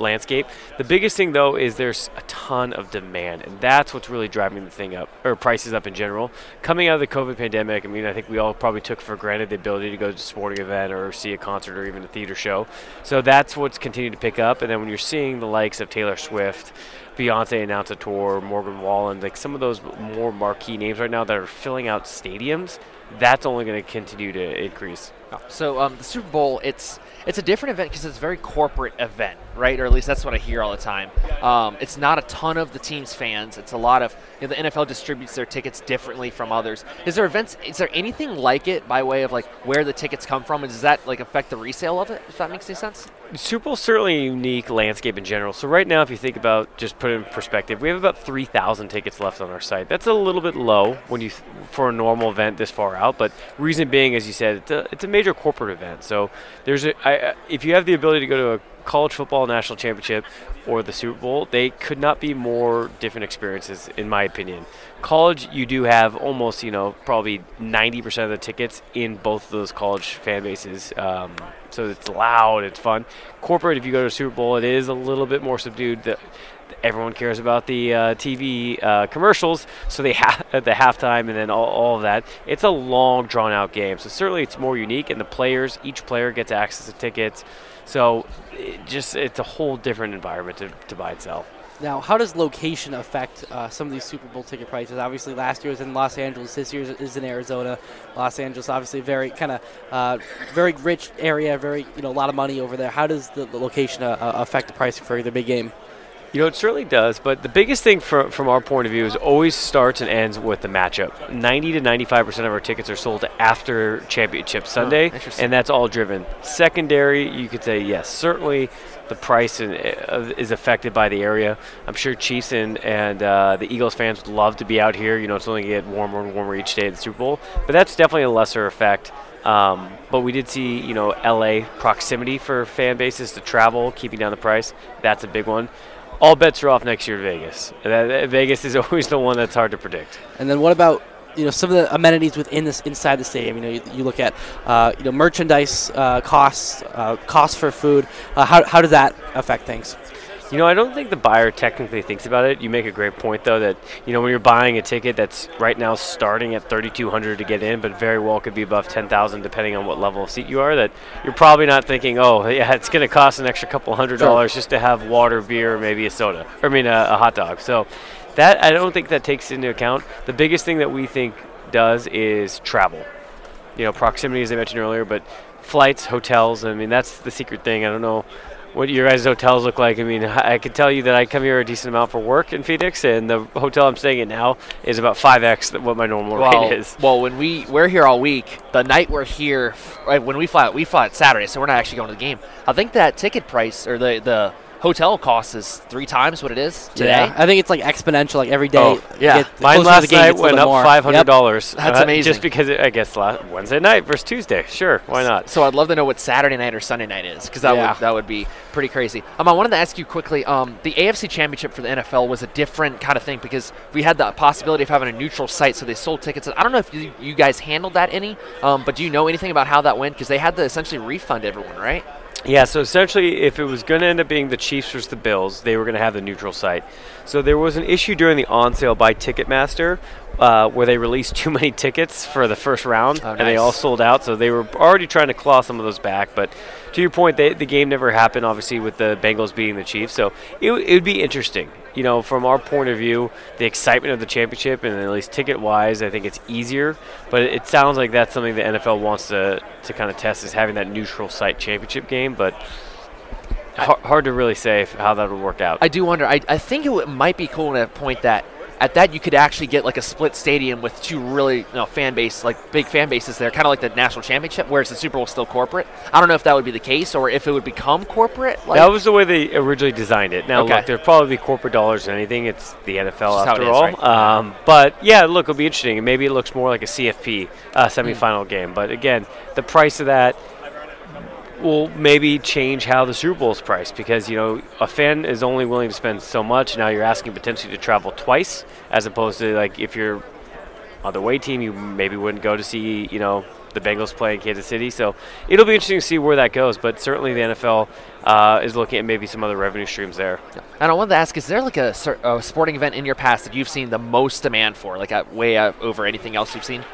landscape. The biggest thing though is there's a ton of demand, and that's what's really driving the thing up, or prices up in general. Coming out of the COVID pandemic, I mean, I think we all probably took for granted the ability to go to a sporting event or see a concert or even a theater show. So that's what's continued to pick up. And then when you're seeing the likes of Taylor Swift, Beyonce announced a tour, Morgan Wallen, like some of those more marquee names right now that are filling out stadiums, that's only going to continue to increase. So um, the Super Bowl, it's it's a different event because it's a very corporate event, right? Or at least that's what I hear all the time. Um, it's not a ton of the team's fans. It's a lot of you know, the NFL distributes their tickets differently from others. Is there events? Is there anything like it by way of like where the tickets come from? And does that like affect the resale of it? If that makes any sense? Super Bowl's certainly a unique landscape in general. So right now, if you think about just put it in perspective, we have about 3,000 tickets left on our site. That's a little bit low when you th- for a normal event this far out. But reason being, as you said, it's a, it's a major corporate event. So there's a, I, I- if you have the ability to go to a college football national championship or the Super Bowl, they could not be more different experiences, in my opinion. College, you do have almost, you know, probably 90% of the tickets in both of those college fan bases. Um, so it's loud, it's fun. Corporate, if you go to a Super Bowl, it is a little bit more subdued. The, everyone cares about the uh, TV uh, commercials, so they have at [LAUGHS] the halftime and then all, all of that. It's a long, drawn out game. So certainly it's more unique, and the players, each player gets access to tickets. So it just it's a whole different environment to, to buy and sell. Now, how does location affect uh, some of these Super Bowl ticket prices? Obviously, last year was in Los Angeles. This year is in Arizona. Los Angeles, obviously, very kind of uh, very rich area, very you know a lot of money over there. How does the, the location uh, uh, affect the pricing for the big game? You know, it certainly does, but the biggest thing from, from our point of view is always starts and ends with the matchup. 90 to 95% of our tickets are sold after Championship Sunday, interesting. and that's all driven. Secondary, you could say, yes, certainly the price in, uh, is affected by the area. I'm sure Chiefs and, and uh, the Eagles fans would love to be out here. You know, it's only going to get warmer and warmer each day of the Super Bowl, but that's definitely a lesser effect. Um, but we did see, you know, LA proximity for fan bases to travel, keeping down the price. That's a big one. All bets are off next year to Vegas. Vegas is [LAUGHS] always the one that's hard to predict. And then what about you know some of the amenities within this inside the stadium? You know, you, you look at uh, you know merchandise uh, costs, uh, costs for food. Uh, how how does that affect things? You know, I don't think the buyer technically thinks about it. You make a great point, though, that you know when you're buying a ticket that's right now starting at 3,200 to get in, but very well could be above 10,000 depending on what level of seat you are. That you're probably not thinking, oh, yeah, it's going to cost an extra couple hundred Sure. dollars just to have water, beer, maybe a soda, or I mean a, a hot dog. So that I don't think that takes into account. The biggest thing that we think does is travel. You know, proximity, as I mentioned earlier, but flights, hotels. I mean, that's the secret thing. I don't know what your guys' hotels look like. I mean, I can tell you that I come here a decent amount for work in Phoenix, and the hotel I'm staying at now is about 5x what my normal well, rate is. well, when we we're here all week, the night we're here, right, when we fly, we fly out Saturday, so we're not actually going to the game. I think that ticket price or the the hotel cost is three times what it is today. Yeah, I think it's like exponential. Like every day. Oh, yeah. get Mine last game, night went up five hundred dollars. That's uh, amazing. Just because it, I guess la Wednesday night versus Tuesday. Sure, why not? So I'd love to know what Saturday night or Sunday night is, because that Yeah. would that would be pretty crazy. Um, I wanted to ask you quickly. Um, the AFC Championship for the NFL was a different kind of thing because we had the possibility of having a neutral site, so they sold tickets. I don't know if you, you guys handled that any, um, but do you know anything about how that went? Because they had to essentially refund everyone, right? Yeah, so essentially, if it was going to end up being the Chiefs versus the Bills, they were going to have the neutral site. So there was an issue during the on sale by Ticketmaster uh, where they released [LAUGHS] too many tickets for the first round, and they all sold out. So they were already trying to claw some of those back. But to your point, they, the game never happened, obviously, with the Bengals beating the Chiefs. So it, it would be interesting. You know, from our point of view, the excitement of the championship, and at least ticket wise, I think it's easier. But it, sounds like that's something the NFL wants to, to kind of test is having that neutral site championship game. But hard, hard to really say if, how that would work out. I do wonder. I, I think it w- might be cool to point that at that you could actually get like a split stadium with two really you know, fan base like big fan bases there, kind of like the national championship, whereas the Super Bowl is still corporate. I don't know if that would be the case or if it would become corporate. Like, that was the way they originally designed it. Now, Okay. look, there'd probably be corporate dollars and anything. It's the NFL It's just how it after is, all. right? Um, but yeah, look, it'll be interesting. Maybe it looks more like a CFP uh, semifinal game. But again, the price of that will maybe change how the Super Bowl is priced because you know a fan is only willing to spend so much. Now you're asking potentially to travel twice, as opposed to like if you're on the away team, you maybe wouldn't go to see you know the Bengals play in Kansas City. So it'll be interesting to see where that goes. But certainly the NFL uh, is looking at maybe some other revenue streams there. And I wanted to ask: Is there like a, a sporting event in your past that you've seen the most demand for, like way over anything else you've seen?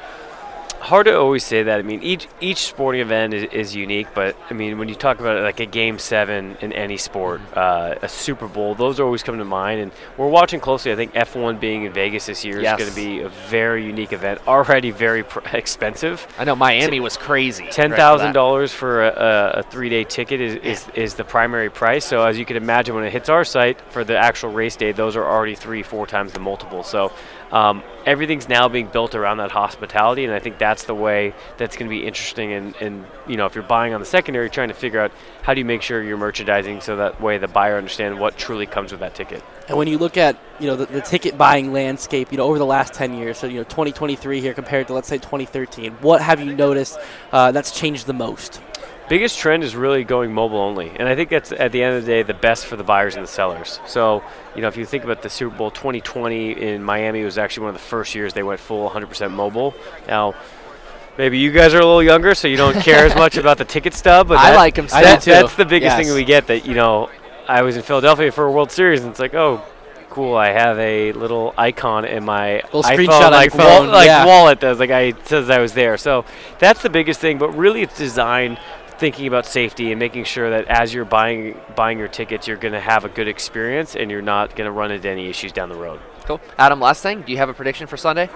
Hard to always say that. I mean, each each sporting event is, is unique, but I mean, when you talk about it, like a game seven in any sport, uh, a Super Bowl, those always come to mind. And we're watching closely. I think F1 being in Vegas this year Yes. is going to be a very unique event. Already very pr- [LAUGHS] expensive. I know Miami was crazy. Ten thousand dollars for a, a, a three-day ticket is, is, is the primary price. So as you can imagine, when it hits our site for the actual race day, those are already three, four times the multiple. So um, everything's now being built around that hospitality, and I think that's the way that's going to be interesting. And, and you know, if you're buying on the secondary, trying to figure out how do you make sure you're merchandising so that way the buyer understands what truly comes with that ticket. And when you look at you know the, the ticket buying landscape, you know over the last 10 years, so you know 2023 here compared to let's say 2013, what have you noticed uh, that's changed the most? Biggest trend is really going mobile only and i think that's at the end of the day the best for the buyers and the sellers so you know if you think about the super bowl 2020 in miami it was actually one of the first years they went full 100% mobile now maybe you guys are a little younger so you don't care as [LAUGHS] much about the ticket stub but I that- like 'em still. that- that's the biggest Yes. thing we get that you know i was in philadelphia for a world series and it's like oh cool i have a little icon in my Little iPhone, screenshot like, your wall- phone, like yeah. wallet does like i says i was there so that's the biggest thing but really it's designed thinking about safety and making sure that as you're buying buying your tickets you're going to have a good experience and you're not going to run into any issues down the road Cool. Adam, last thing, do you have a prediction for Sunday?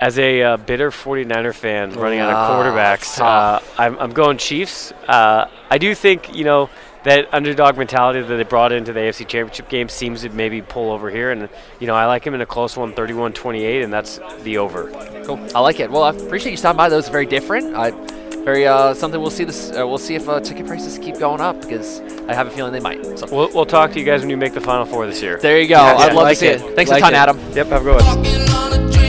as a uh, bitter 49er fan running out Ah, of quarterbacks, uh. I'm, I'm going Chiefs. Uh, I do think, you know, that underdog mentality that they brought into the AFC Championship game seems to maybe pull over here. And, you know, I like him in a close one, 31 28, and that's the over. Cool. I like it. Well, I appreciate you stopping by. Those are very different. I very uh, something we'll see this. Uh, we'll see if uh, ticket prices keep going up because I have a feeling they might. So We'll, we'll talk to you guys when you make the Final Four this year. there you go. I'd love to see it. Thanks a ton, Adam. Yep, have a good one.